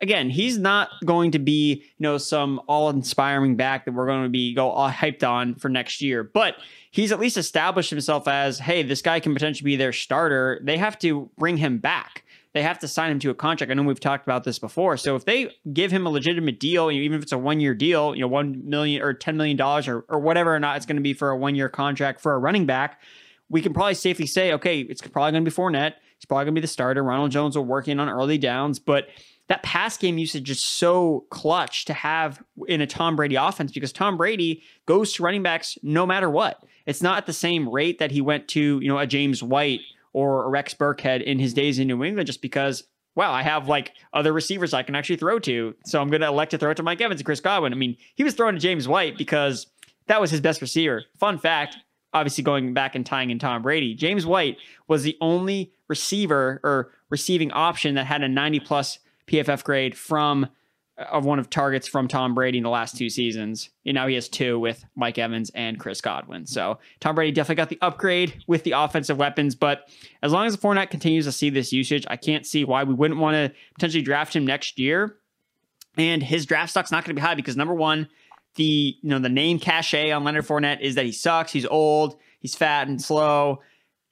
again, he's not going to be, you know, some all-inspiring back that we're going to be go all hyped on for next year. But he's at least established himself as, hey, this guy can potentially be their starter. They have to bring him back. They have to sign him to a contract. I know we've talked about this before. So if they give him a legitimate deal, even if it's a one-year deal, you know, one million or ten million dollars or or whatever or not it's going to be for a one-year contract for a running back, we can probably safely say, okay, it's probably going to be Fournette. It's probably going to be the starter. Ronald Jones will work in on early downs, but that pass game usage is so clutch to have in a Tom Brady offense because Tom Brady goes to running backs no matter what. It's not at the same rate that he went to, you know, a James White or a Rex Burkhead in his days in New England just because wow, I have like other receivers I can actually throw to. So I'm going to elect to throw it to Mike Evans and Chris Godwin. I mean, he was throwing to James White because that was his best receiver. Fun fact, obviously going back and tying in Tom Brady, James White was the only receiver or receiving option that had a 90 plus PFF grade from of one of targets from Tom Brady in the last two seasons. And now he has two with Mike Evans and Chris Godwin. So Tom Brady definitely got the upgrade with the offensive weapons. But as long as the Fournette continues to see this usage, I can't see why we wouldn't want to potentially draft him next year. And his draft stock's not going to be high because number one, the you know the name cachet on Leonard Fournette is that he sucks, he's old, he's fat and slow,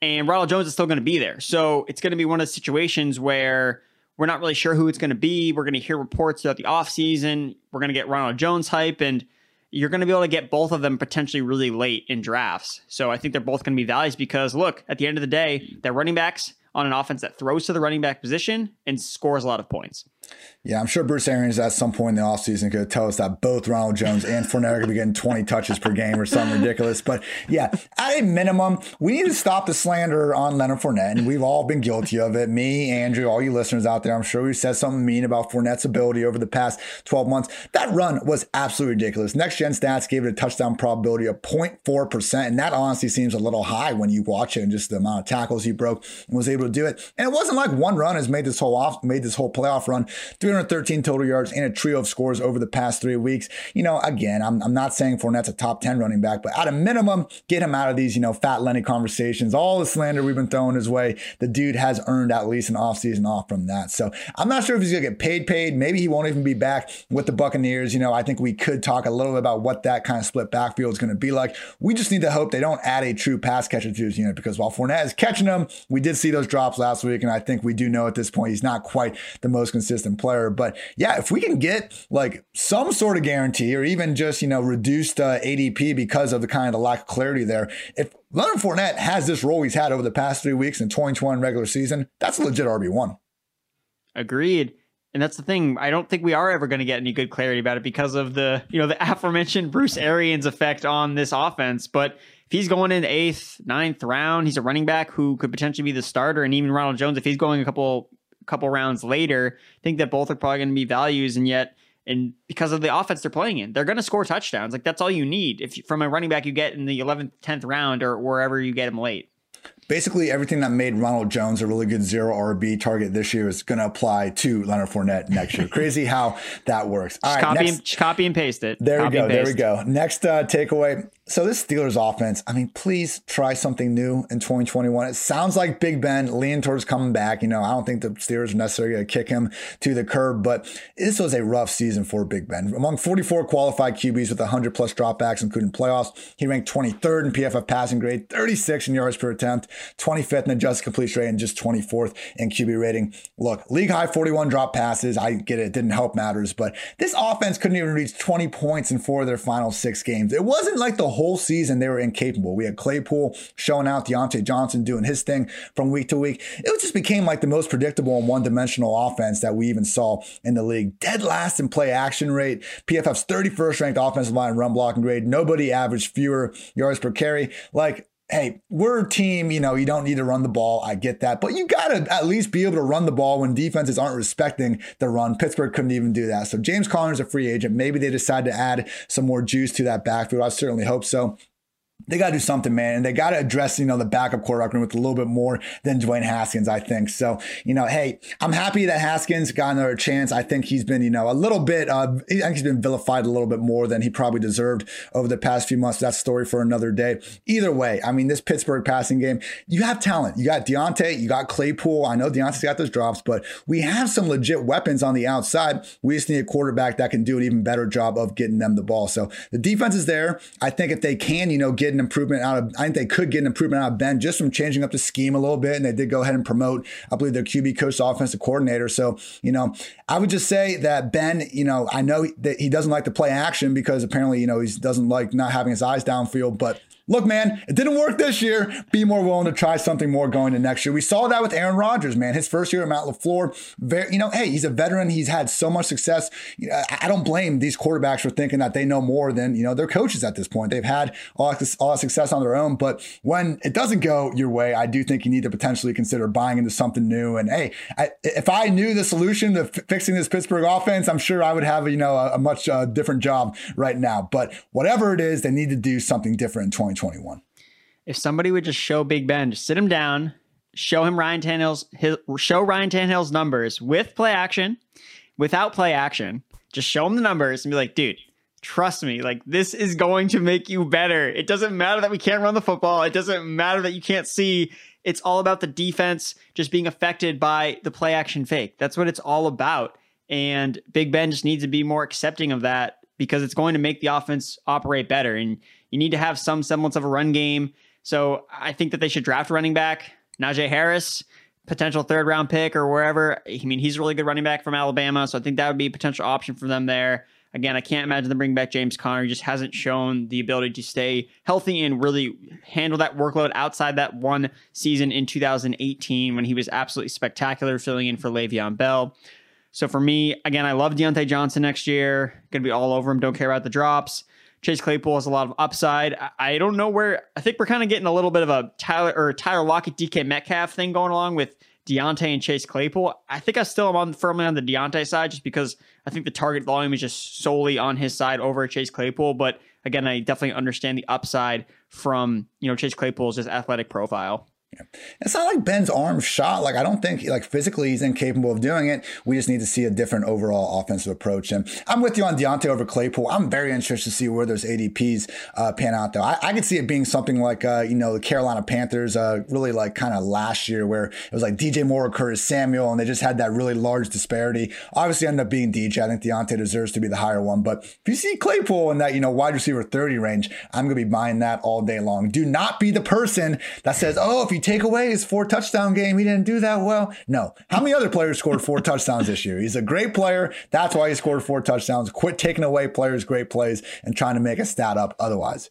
and Ronald Jones is still going to be there. So it's going to be one of the situations where we're not really sure who it's going to be. We're going to hear reports throughout the offseason. We're going to get Ronald Jones hype, and you're going to be able to get both of them potentially really late in drafts. So I think they're both going to be values because, look, at the end of the day, they're running backs on an offense that throws to the running back position and scores a lot of points. Yeah, I'm sure Bruce Arians at some point in the offseason could tell us that both Ronald Jones and Fournette are going to be getting 20 touches per game or something ridiculous. But yeah, at a minimum, we need to stop the slander on Leonard Fournette. And we've all been guilty of it. Me, Andrew, all you listeners out there, I'm sure we've said something mean about Fournette's ability over the past 12 months. That run was absolutely ridiculous. Next gen stats gave it a touchdown probability of 0.4%. And that honestly seems a little high when you watch it and just the amount of tackles he broke and was able to do it. And it wasn't like one run has made this whole off, made this whole playoff run. 313 total yards and a trio of scores over the past three weeks. You know, again, I'm, I'm not saying Fournette's a top 10 running back, but at a minimum, get him out of these, you know, fat Lenny conversations. All the slander we've been throwing his way, the dude has earned at least an offseason off from that. So I'm not sure if he's going to get paid, paid. Maybe he won't even be back with the Buccaneers. You know, I think we could talk a little bit about what that kind of split backfield is going to be like. We just need to hope they don't add a true pass catcher to his unit because while Fournette is catching them, we did see those drops last week. And I think we do know at this point he's not quite the most consistent player. But yeah, if we can get like some sort of guarantee or even just, you know, reduced uh, ADP because of the kind of lack of clarity there, if Leonard Fournette has this role he's had over the past three weeks in 2021 regular season, that's a legit RB1. Agreed. And that's the thing. I don't think we are ever going to get any good clarity about it because of the, you know, the aforementioned Bruce Arians effect on this offense. But if he's going in eighth, ninth round, he's a running back who could potentially be the starter. And even Ronald Jones, if he's going a couple couple rounds later. I think that both are probably going to be values, and yet, and because of the offense they're playing in, they're going to score touchdowns. Like that's all you need if from a running back you get in the 11th, 10th round or wherever you get him late basically everything that made Ronald Jones a really good zero RB target this year is going to apply to Leonard Fournette next year. Crazy how that works. All right, copy, next, and, copy and paste it. There copy we go. There we go. Next uh, takeaway. So this Steelers offense, I mean, please try something new in 2021. It sounds like Big Ben leaning towards coming back. You know, I don't think the Steelers are necessarily going to kick him to the curb, but this was a rough season for Big Ben. Among 44 qualified QBs with 100 plus dropbacks, including playoffs, he ranked 23rd in PFF passing grade, 36 in yards per attempt, 25th in adjusted completion rate, and just 24th in QB rating. Look, league high 41 drop passes. I get it, it didn't help matters, but this offense couldn't even reach 20 points in four of their final six games. It wasn't like the whole season they were incapable. We had Claypool showing out, Diontae Johnson doing his thing from week to week. It just became like the most predictable and one dimensional offense that we even saw in the league. Dead last in play action rate. PFF's 31st ranked offensive line run blocking grade. Nobody averaged fewer yards per carry. Like, hey, we're a team, you know, you don't need to run the ball. I get that. But you got to at least be able to run the ball when defenses aren't respecting the run. Pittsburgh couldn't even do that. So James Conner's a free agent. Maybe they decide to add some more juice to that backfield. I certainly hope so they got to do something, man. And they got to address, you know, the backup quarterback room with a little bit more than Dwayne Haskins, I think. So, you know, hey, I'm happy that Haskins got another chance. I think he's been, you know, a little bit, uh, I think he's been vilified a little bit more than he probably deserved over the past few months. That story for another day. Either way, I mean, this Pittsburgh passing game, you have talent. You got Diontae, you got Claypool. I know Diontae's got those drops, but we have some legit weapons on the outside. We just need a quarterback that can do an even better job of getting them the ball. So the defense is there. I think if they can, you know, get an improvement out of, I think they could get an improvement out of Ben just from changing up the scheme a little bit. And they did go ahead and promote, I believe, their QB coach, offensive coordinator. So, you know, I would just say that Ben, you know, I know that he doesn't like to play action because apparently, you know, he doesn't like not having his eyes downfield, but look, man, it didn't work this year. Be more willing to try something more going to next year. We saw that with Aaron Rodgers, man. His first year at Matt LaFleur, very, you know, hey, he's a veteran. He's had so much success. I don't blame these quarterbacks for thinking that they know more than, you know, their coaches at this point. They've had all this, all success on their own. But when it doesn't go your way, I do think you need to potentially consider buying into something new. And hey, I, if I knew the solution to f- fixing this Pittsburgh offense, I'm sure I would have, you know, a, a much uh, different job right now. But whatever it is, they need to do something different in 2020. 2021. If somebody would just show Big Ben, just sit him down, show him Ryan Tannehill's his, show Ryan Tannehill's numbers with play action, without play action, just show him the numbers and be like, dude, trust me, like this is going to make you better. It doesn't matter that we can't run the football. It doesn't matter that you can't see. It's all about the defense just being affected by the play action fake. That's what it's all about. And Big Ben just needs to be more accepting of that because it's going to make the offense operate better. And you need to have some semblance of a run game. So I think that they should draft running back. Najee Harris, potential third round pick or wherever. I mean, he's a really good running back from Alabama. So I think that would be a potential option for them there. Again, I can't imagine them bringing back James Conner. He just hasn't shown the ability to stay healthy and really handle that workload outside that one season in 2018 when he was absolutely spectacular filling in for Le'Veon Bell. So for me, again, I love Diontae Johnson next year. To be all over him. Don't care about the drops. Chase Claypool has a lot of upside. I don't know where. I think we're kind of getting a little bit of a Tyler or Tyler Lockett, DK Metcalf thing going along with Diontae and Chase Claypool. I think I still am on firmly on the Diontae side just because I think the target volume is just solely on his side over Chase Claypool. But again, I definitely understand the upside from you know Chase Claypool's just athletic profile. It's not like Ben's arm shot. Like I don't think like physically he's incapable of doing it. We just need to see a different overall offensive approach. And I'm with you on Diontae over Claypool. I'm very interested to see where those ADPs uh, pan out though. I, I could see it being something like uh, you know the Carolina Panthers uh, really like kind of last year where it was like DJ Moore, Curtis Samuel, and they just had that really large disparity. Obviously ended up being DJ. I think Diontae deserves to be the higher one. But if you see Claypool in that you know wide receiver 30 range, I'm gonna be buying that all day long. Do not be the person that says, oh, if you take away his four touchdown game. He didn't do that well. No. How many other players scored four touchdowns this year? He's a great player. That's why he scored four touchdowns. Quit taking away players' great plays and trying to make a stat up otherwise.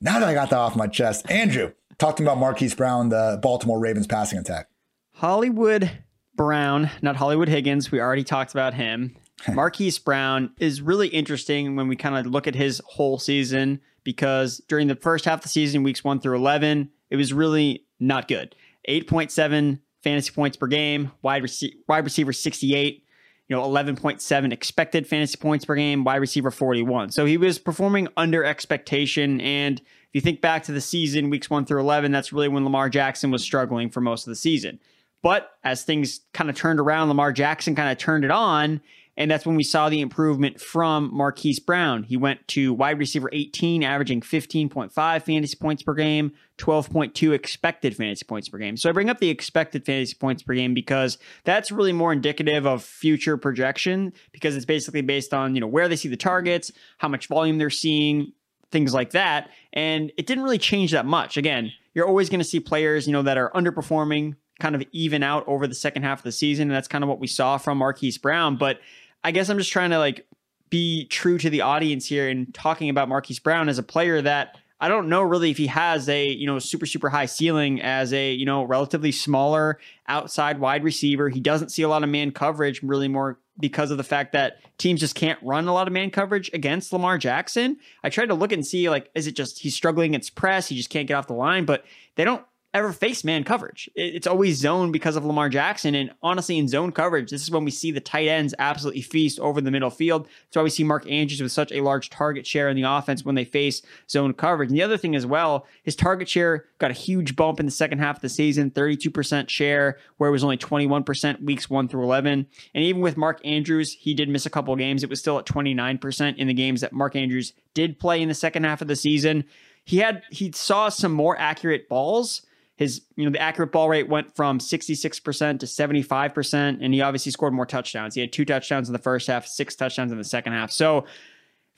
Now that I got that off my chest, Andrew, talk to me about Marquise Brown, the Baltimore Ravens passing attack. Hollywood Brown, not Hollywood Higgins. We already talked about him. Marquise Brown is really interesting when we kind of look at his whole season because during the first half of the season, weeks one through 11, it was really not good. 8.7 fantasy points per game, wide, rec- wide receiver 68, you know, 11.7 expected fantasy points per game, wide receiver 41. So he was performing under expectation. And if you think back to the season, weeks one through 11, that's really when Lamar Jackson was struggling for most of the season. But as things kind of turned around, Lamar Jackson kind of turned it on and that's when we saw the improvement from Marquise Brown. He went to wide receiver 18, averaging 15.5 fantasy points per game, 12.2 expected fantasy points per game. So I bring up the expected fantasy points per game because that's really more indicative of future projection because it's basically based on, you know, where they see the targets, how much volume they're seeing, things like that. And it didn't really change that much. Again, you're always going to see players, you know, that are underperforming kind of even out over the second half of the season. And that's kind of what we saw from Marquise Brown. But I guess I'm just trying to like be true to the audience here and talking about Marquise Brown as a player that I don't know really if he has a, you know, super, super high ceiling as a, you know, relatively smaller outside wide receiver. He doesn't see a lot of man coverage really more because of the fact that teams just can't run a lot of man coverage against Lamar Jackson. I tried to look and see like, is it just he's struggling against press? He just can't get off the line, but they don't ever face man coverage. It's always zone because of Lamar Jackson. And honestly, in zone coverage, this is when we see the tight ends absolutely feast over the middle field. That's why we see Mark Andrews with such a large target share in the offense when they face zone coverage. And the other thing as well, his target share got a huge bump in the second half of the season 32% share, where it was only 21% weeks 1 through 11. And even with Mark Andrews, he did miss a couple games. It was still at 29% in the games that Mark Andrews did play in the second half of the season. He had he saw some more accurate balls his you know the accurate ball rate went from 66% to 75% and he obviously scored more touchdowns. He had two touchdowns in the first half six touchdowns in the second half. So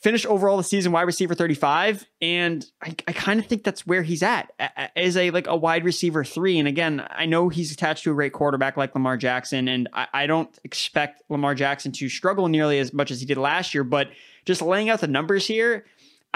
finished overall the season wide receiver 35 and i, I kind of think that's where he's at as a like a wide receiver three. And again i know he's attached to a great quarterback like lamar jackson and I, I don't expect lamar jackson to struggle nearly as much as he did last year but just laying out the numbers here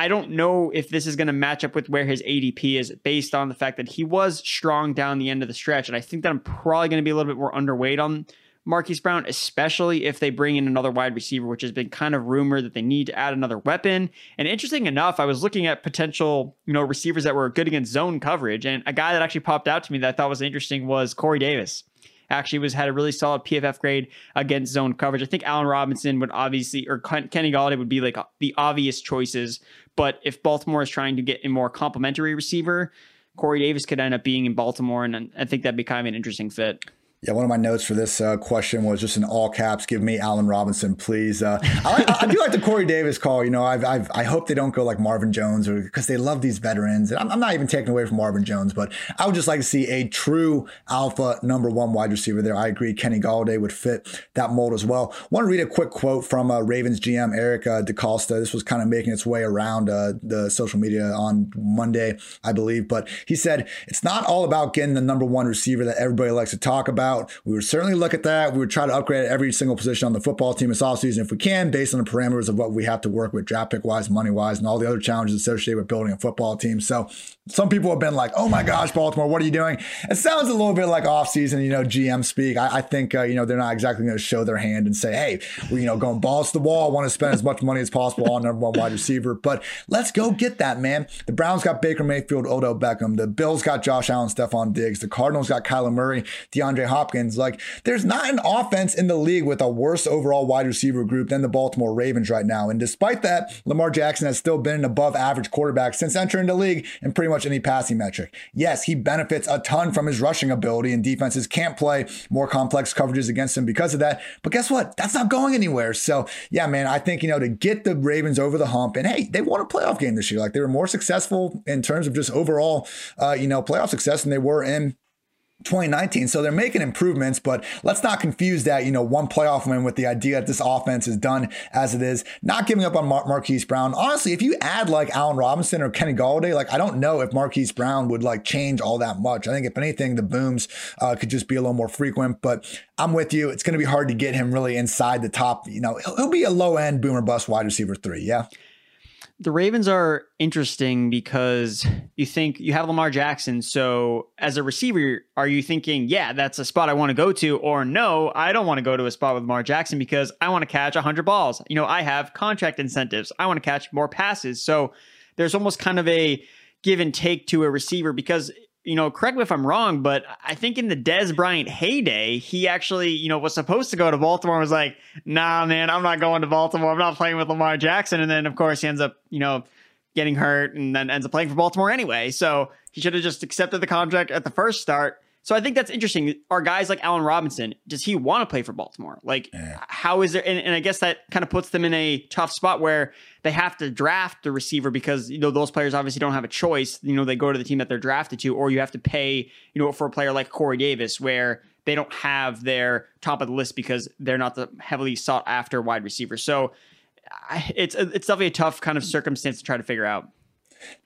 I don't know if this is going to match up with where his ADP is based on the fact that he was strong down the end of the stretch. And I think that I'm probably going to be a little bit more underweight on Marquise Brown, especially if they bring in another wide receiver, which has been kind of rumored that they need to add another weapon. And interesting enough, I was looking at potential, you know, receivers that were good against zone coverage. And a guy that actually popped out to me that I thought was interesting was Corey Davis actually was had a really solid PFF grade against zone coverage. I think Allen Robinson would obviously, or Kenny Golladay would be like uh, the obvious choices. But if Baltimore is trying to get a more complementary receiver, Corey Davis could end up being in Baltimore, and I think that'd be kind of an interesting fit. Yeah, one of my notes for this uh, question was just in all caps, give me Allen Robinson, please. Uh, I, I, do like the Corey Davis call. You know, I've, I've, i hope they don't go like Marvin Jones or because they love these veterans. And I'm, I'm, not even taking away from Marvin Jones, but I would just like to see a true alpha number one wide receiver there. I agree. Kenny Golladay would fit that mold as well. Want to read a quick quote from uh, Ravens GM Eric uh, DeCosta. This was kind of making its way around uh, the social media on Monday, I believe. But he said, it's not all about getting the number one receiver that everybody likes to talk about out. We would certainly look at that. We would try to upgrade every single position on the football team this offseason if we can, based on the parameters of what we have to work with draft pick wise, money wise, and all the other challenges associated with building a football team. So some people have been like, oh my gosh, Baltimore, what are you doing? It sounds a little bit like offseason, you know, GM speak. I, I think, uh, you know, they're not exactly going to show their hand and say, hey, we're, you know, going balls to the wall, want to spend as much money as possible on number one wide receiver. But let's go get that, man. The Browns got Baker Mayfield, Odell Beckham. The Bills got Josh Allen, Stefon Diggs. The Cardinals got Kyler Murray, DeAndre Hopkins. Like, there's not an offense in the league with a worse overall wide receiver group than the Baltimore Ravens right now. And despite that, Lamar Jackson has still been an above average quarterback since entering the league in pretty much any passing metric. Yes, he benefits a ton from his rushing ability, and defenses can't play more complex coverages against him because of that. But guess what? That's not going anywhere. So, yeah, man, I think, you know, to get the Ravens over the hump, and hey, they won a playoff game this year. Like they were more successful in terms of just overall, uh, you know, playoff success than they were in 2019. So they're making improvements, but let's not confuse that, you know, one playoff win with the idea that this offense is done as it is. Not giving up on Mar- Marquise Brown. Honestly, if you add like Allen Robinson or Kenny Golladay, like I don't know if Marquise Brown would like change all that much. I think if anything, the booms uh, could just be a little more frequent, but I'm with you. It's going to be hard to get him really inside the top. You know, he'll, he'll be a low end boomer bust wide receiver three. Yeah the Ravens are interesting because you think you have Lamar Jackson. So, as a receiver, are you thinking, yeah, that's a spot I want to go to? Or no, I don't want to go to a spot with Lamar Jackson because I want to catch 100 balls. You know, I have contract incentives, I want to catch more passes. So, there's almost kind of a give and take to a receiver because you know, correct me if I'm wrong, but I think in the Dez Bryant heyday, he actually, you know, was supposed to go to Baltimore. Was like, nah, man, I'm not going to Baltimore. I'm not playing with Lamar Jackson. And then, of course, he ends up, you know, getting hurt and then ends up playing for Baltimore anyway. So he should have just accepted the contract at the first start. So I think that's interesting. Are guys like Allen Robinson, does he want to play for Baltimore? Like, yeah. how is there? And, and, I guess that kind of puts them in a tough spot where they have to draft the receiver because you know those players obviously don't have a choice. You know, they go to the team that they're drafted to, or you have to pay. You know, for a player like Corey Davis, where they don't have their top of the list because they're not the heavily sought after wide receiver. So it's it's definitely a tough kind of circumstance to try to figure out.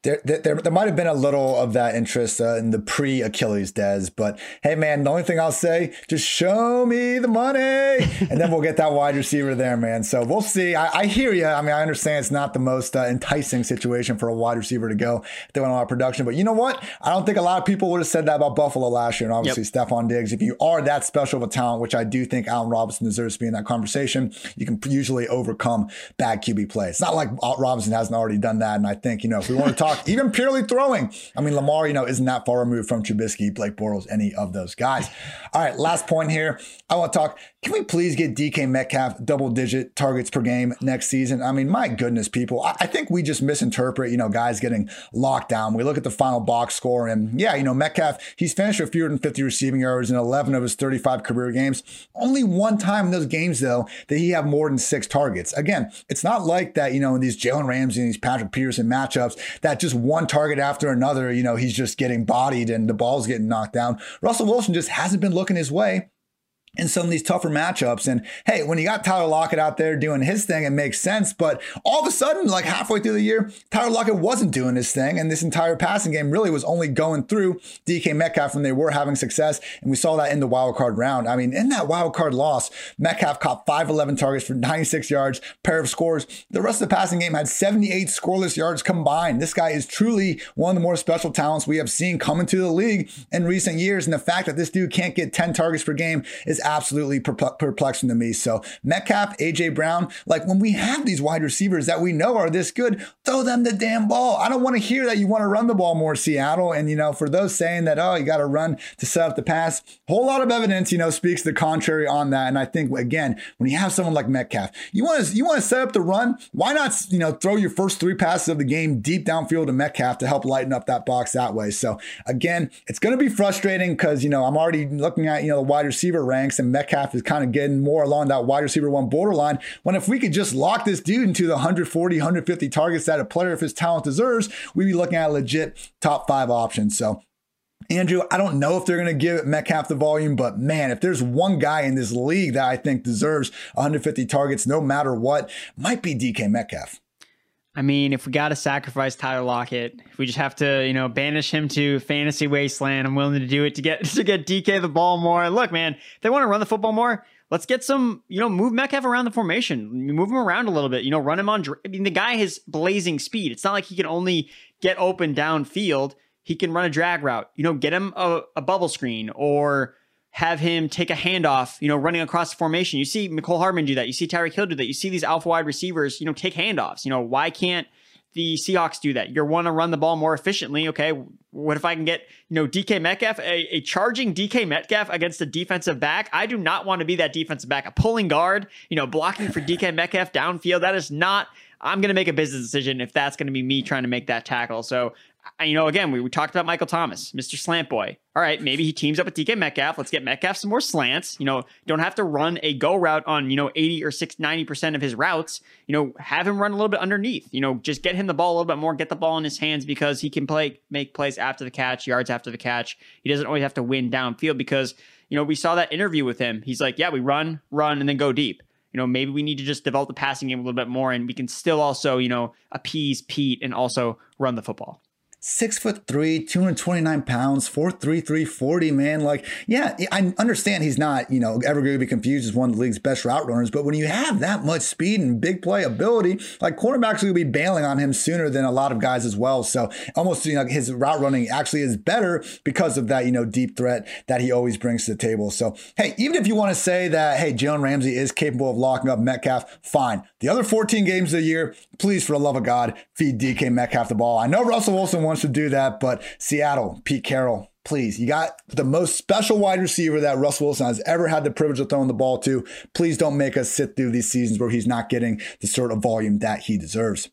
There, there, there, might have been a little of that interest uh, in the pre Achilles Dez, but hey, man, the only thing I'll say, just show me the money, and then we'll get that wide receiver there, man. So we'll see. I, I hear you. I mean, I understand it's not the most uh, enticing situation for a wide receiver to go they want a lot of production, but you know what? I don't think a lot of people would have said that about Buffalo last year, and obviously yep. Stefon Diggs. If you are that special of a talent, which I do think Allen Robinson deserves to be in that conversation, you can usually overcome bad QB play. It's not like Robinson hasn't already done that, and I think you know if we want talk even purely throwing. I mean, Lamar, you know, isn't that far removed from Trubisky, Blake Bortles, any of those guys. All right, last point here. I want to talk. Can we please get DK Metcalf double digit targets per game next season? I mean, my goodness, people. I think we just misinterpret, you know, guys getting locked down. We look at the final box score, and yeah, you know, Metcalf, he's finished with fewer than 50 receiving yards in 11 of his 35 career games. Only one time in those games, though, that he have more than six targets. Again, it's not like that, you know, in these Jalen Ramsey and these Patrick Peterson matchups that just one target after another, you know, he's just getting bodied and the ball's getting knocked down. Russell Wilson just hasn't been looking his way in some of these tougher matchups. And hey, when you got Tyler Lockett out there doing his thing, it makes sense. But all of a sudden, like halfway through the year, Tyler Lockett wasn't doing his thing. And this entire passing game really was only going through DK Metcalf when they were having success. And we saw that in the wild card round. I mean, in that wild card loss, Metcalf caught 511 targets for 96 yards, pair of scores. The rest of the passing game had 78 scoreless yards combined. This guy is truly one of the more special talents we have seen come into the league in recent years. And the fact that this dude can't get 10 targets per game is absolutely perplexing to me. So Metcalf, AJ Brown, like when we have these wide receivers that we know are this good, throw them the damn ball. I don't want to hear that you want to run the ball more, Seattle. And you know, for those saying that, oh, you got to run to set up the pass, whole lot of evidence, you know, speaks the contrary on that. And I think again, when you have someone like Metcalf, you want to you want to set up the run. Why not, you know, throw your first three passes of the game deep downfield to Metcalf to help lighten up that box that way. So again, it's going to be frustrating because you know I'm already looking at you know the wide receiver ranks and Metcalf is kind of getting more along that wide receiver one borderline. When if we could just lock this dude into the 140, 150 targets that a player of his talent deserves, we'd be looking at a legit top five option. So Andrew, I don't know if they're going to give Metcalf the volume, but man, if there's one guy in this league that I think deserves 150 targets no matter what, might be DK Metcalf. I mean, if we got to sacrifice Tyler Lockett, if we just have to, you know, banish him to fantasy wasteland, I'm willing to do it to get to get DK the ball more. Look, man, if they want to run the football more, let's get some, you know, move Metcalf around the formation, move him around a little bit, you know, run him on. I mean, the guy has blazing speed. It's not like he can only get open downfield. He can run a drag route, you know, get him a, a bubble screen or have him take a handoff, you know, running across the formation. You see Mecole Hardman do that. You see Tyreek Hill do that. You see these alpha wide receivers, you know, take handoffs. You know, why can't the Seahawks do that? You want to run the ball more efficiently. Okay. What if I can get, you know, DK Metcalf, a, a charging DK Metcalf against a defensive back? I do not want to be that defensive back, a pulling guard, you know, blocking for DK Metcalf downfield. That is not I'm going to make a business decision if that's going to be me trying to make that tackle. So you know, again, we, we talked about Michael Thomas, Mr. Slant Boy. All right, maybe he teams up with DK Metcalf. Let's get Metcalf some more slants. You know, don't have to run a go route on, you know, 80 or 6, 90% of his routes. You know, have him run a little bit underneath. You know, just get him the ball a little bit more, get the ball in his hands because he can play, make plays after the catch, yards after the catch. He doesn't always have to win downfield because, you know, we saw that interview with him. He's like, yeah, we run, run, and then go deep you know, maybe we need to just develop the passing game a little bit more and we can still also, you know, appease Pete and also run the football six foot three, 229 pounds, 4'3, 340, man. Like, yeah, I understand he's not, you know, ever going to be confused as one of the league's best route runners, but when you have that much speed and big play ability, like cornerbacks will be bailing on him sooner than a lot of guys as well. So almost, you know, his route running actually is better because of that, you know, deep threat that he always brings to the table. So, hey, even if you want to say that, hey, Jalen Ramsey is capable of locking up Metcalf, fine. The other 14 games of the year, please, for the love of God, feed DK Metcalf the ball. I know Russell Wilson wants wants to do that, but Seattle, Pete Carroll, please, you got the most special wide receiver that Russell Wilson has ever had the privilege of throwing the ball to. Please don't make us sit through these seasons where he's not getting the sort of volume that he deserves.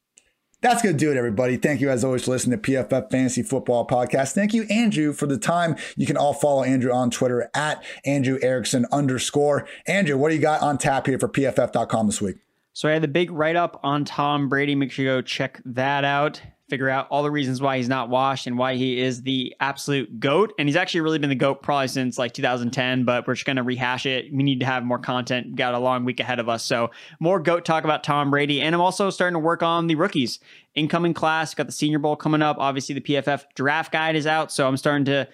That's going to do it, everybody. Thank you, as always, for listening to PFF Fantasy Football Podcast. Thank you, Andrew, for the time. You can all follow Andrew on Twitter at Andrew Erickson underscore. Andrew, what do you got on tap here for PFF.com this week? So I had the big write up on Tom Brady. Make sure you go check that out figure out all the reasons why he's not washed and why he is the absolute goat. And he's actually really been the goat probably since like 2010, but we're just going to rehash it. We need to have more content. We've got a long week ahead of us. So more goat talk about Tom Brady. And I'm also starting to work on the rookies incoming class. Got the Senior Bowl coming up. Obviously, the PFF draft guide is out. So I'm starting to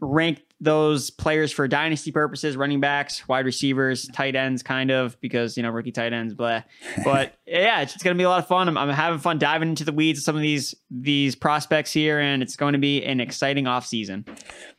rank those players for dynasty purposes, running backs, wide receivers, tight ends, kind of, because, you know, rookie tight ends, blah. But yeah, it's, it's going to be a lot of fun. I'm, I'm, having fun diving into the weeds of some of these, these prospects here, and it's going to be an exciting off season.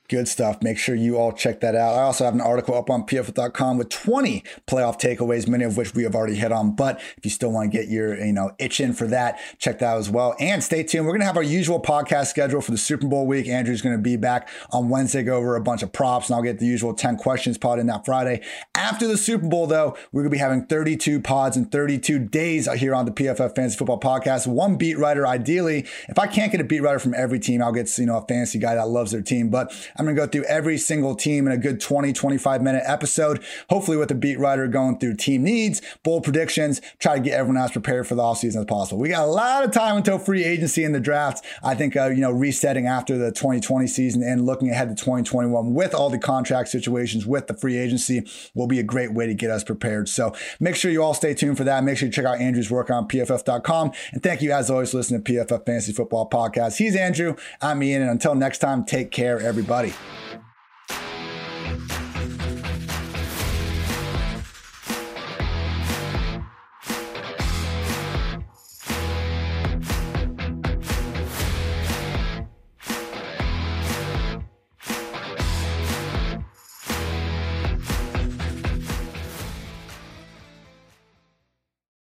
Good stuff. Make sure you all check that out. I also have an article up on pff.com with 20 playoff takeaways, many of which we have already hit on. But if you still want to get your, you know, itch in for that, check that out as well. And stay tuned. We're going to have our usual podcast schedule for the Super Bowl week. Andrew's going to be back on Wednesday, go over a bunch of props, and I'll get the usual 10 questions pod in that Friday. After the Super Bowl, though, we're going to be having 32 pods in 32 days here on the PFF Fantasy Football Podcast. One beat writer, ideally. If I can't get a beat writer from every team, I'll get, you know, a fantasy guy that loves their team. But I'm going to go through every single team in a good 20, 25 minute episode, hopefully with a beat writer going through team needs, bold predictions, try to get everyone as prepared for the offseason as possible. We got a lot of time until free agency in the draft. I think, uh, you know, resetting after the 2020 season and looking ahead to 2021 with all the contract situations with the free agency will be a great way to get us prepared. So make sure you all stay tuned for that. Make sure you check out Andrew's work on pff.com. And thank you, as always, for listening to PFF Fantasy Football Podcast. He's Andrew. I'm Ian. And until next time, take care, everybody. Bye.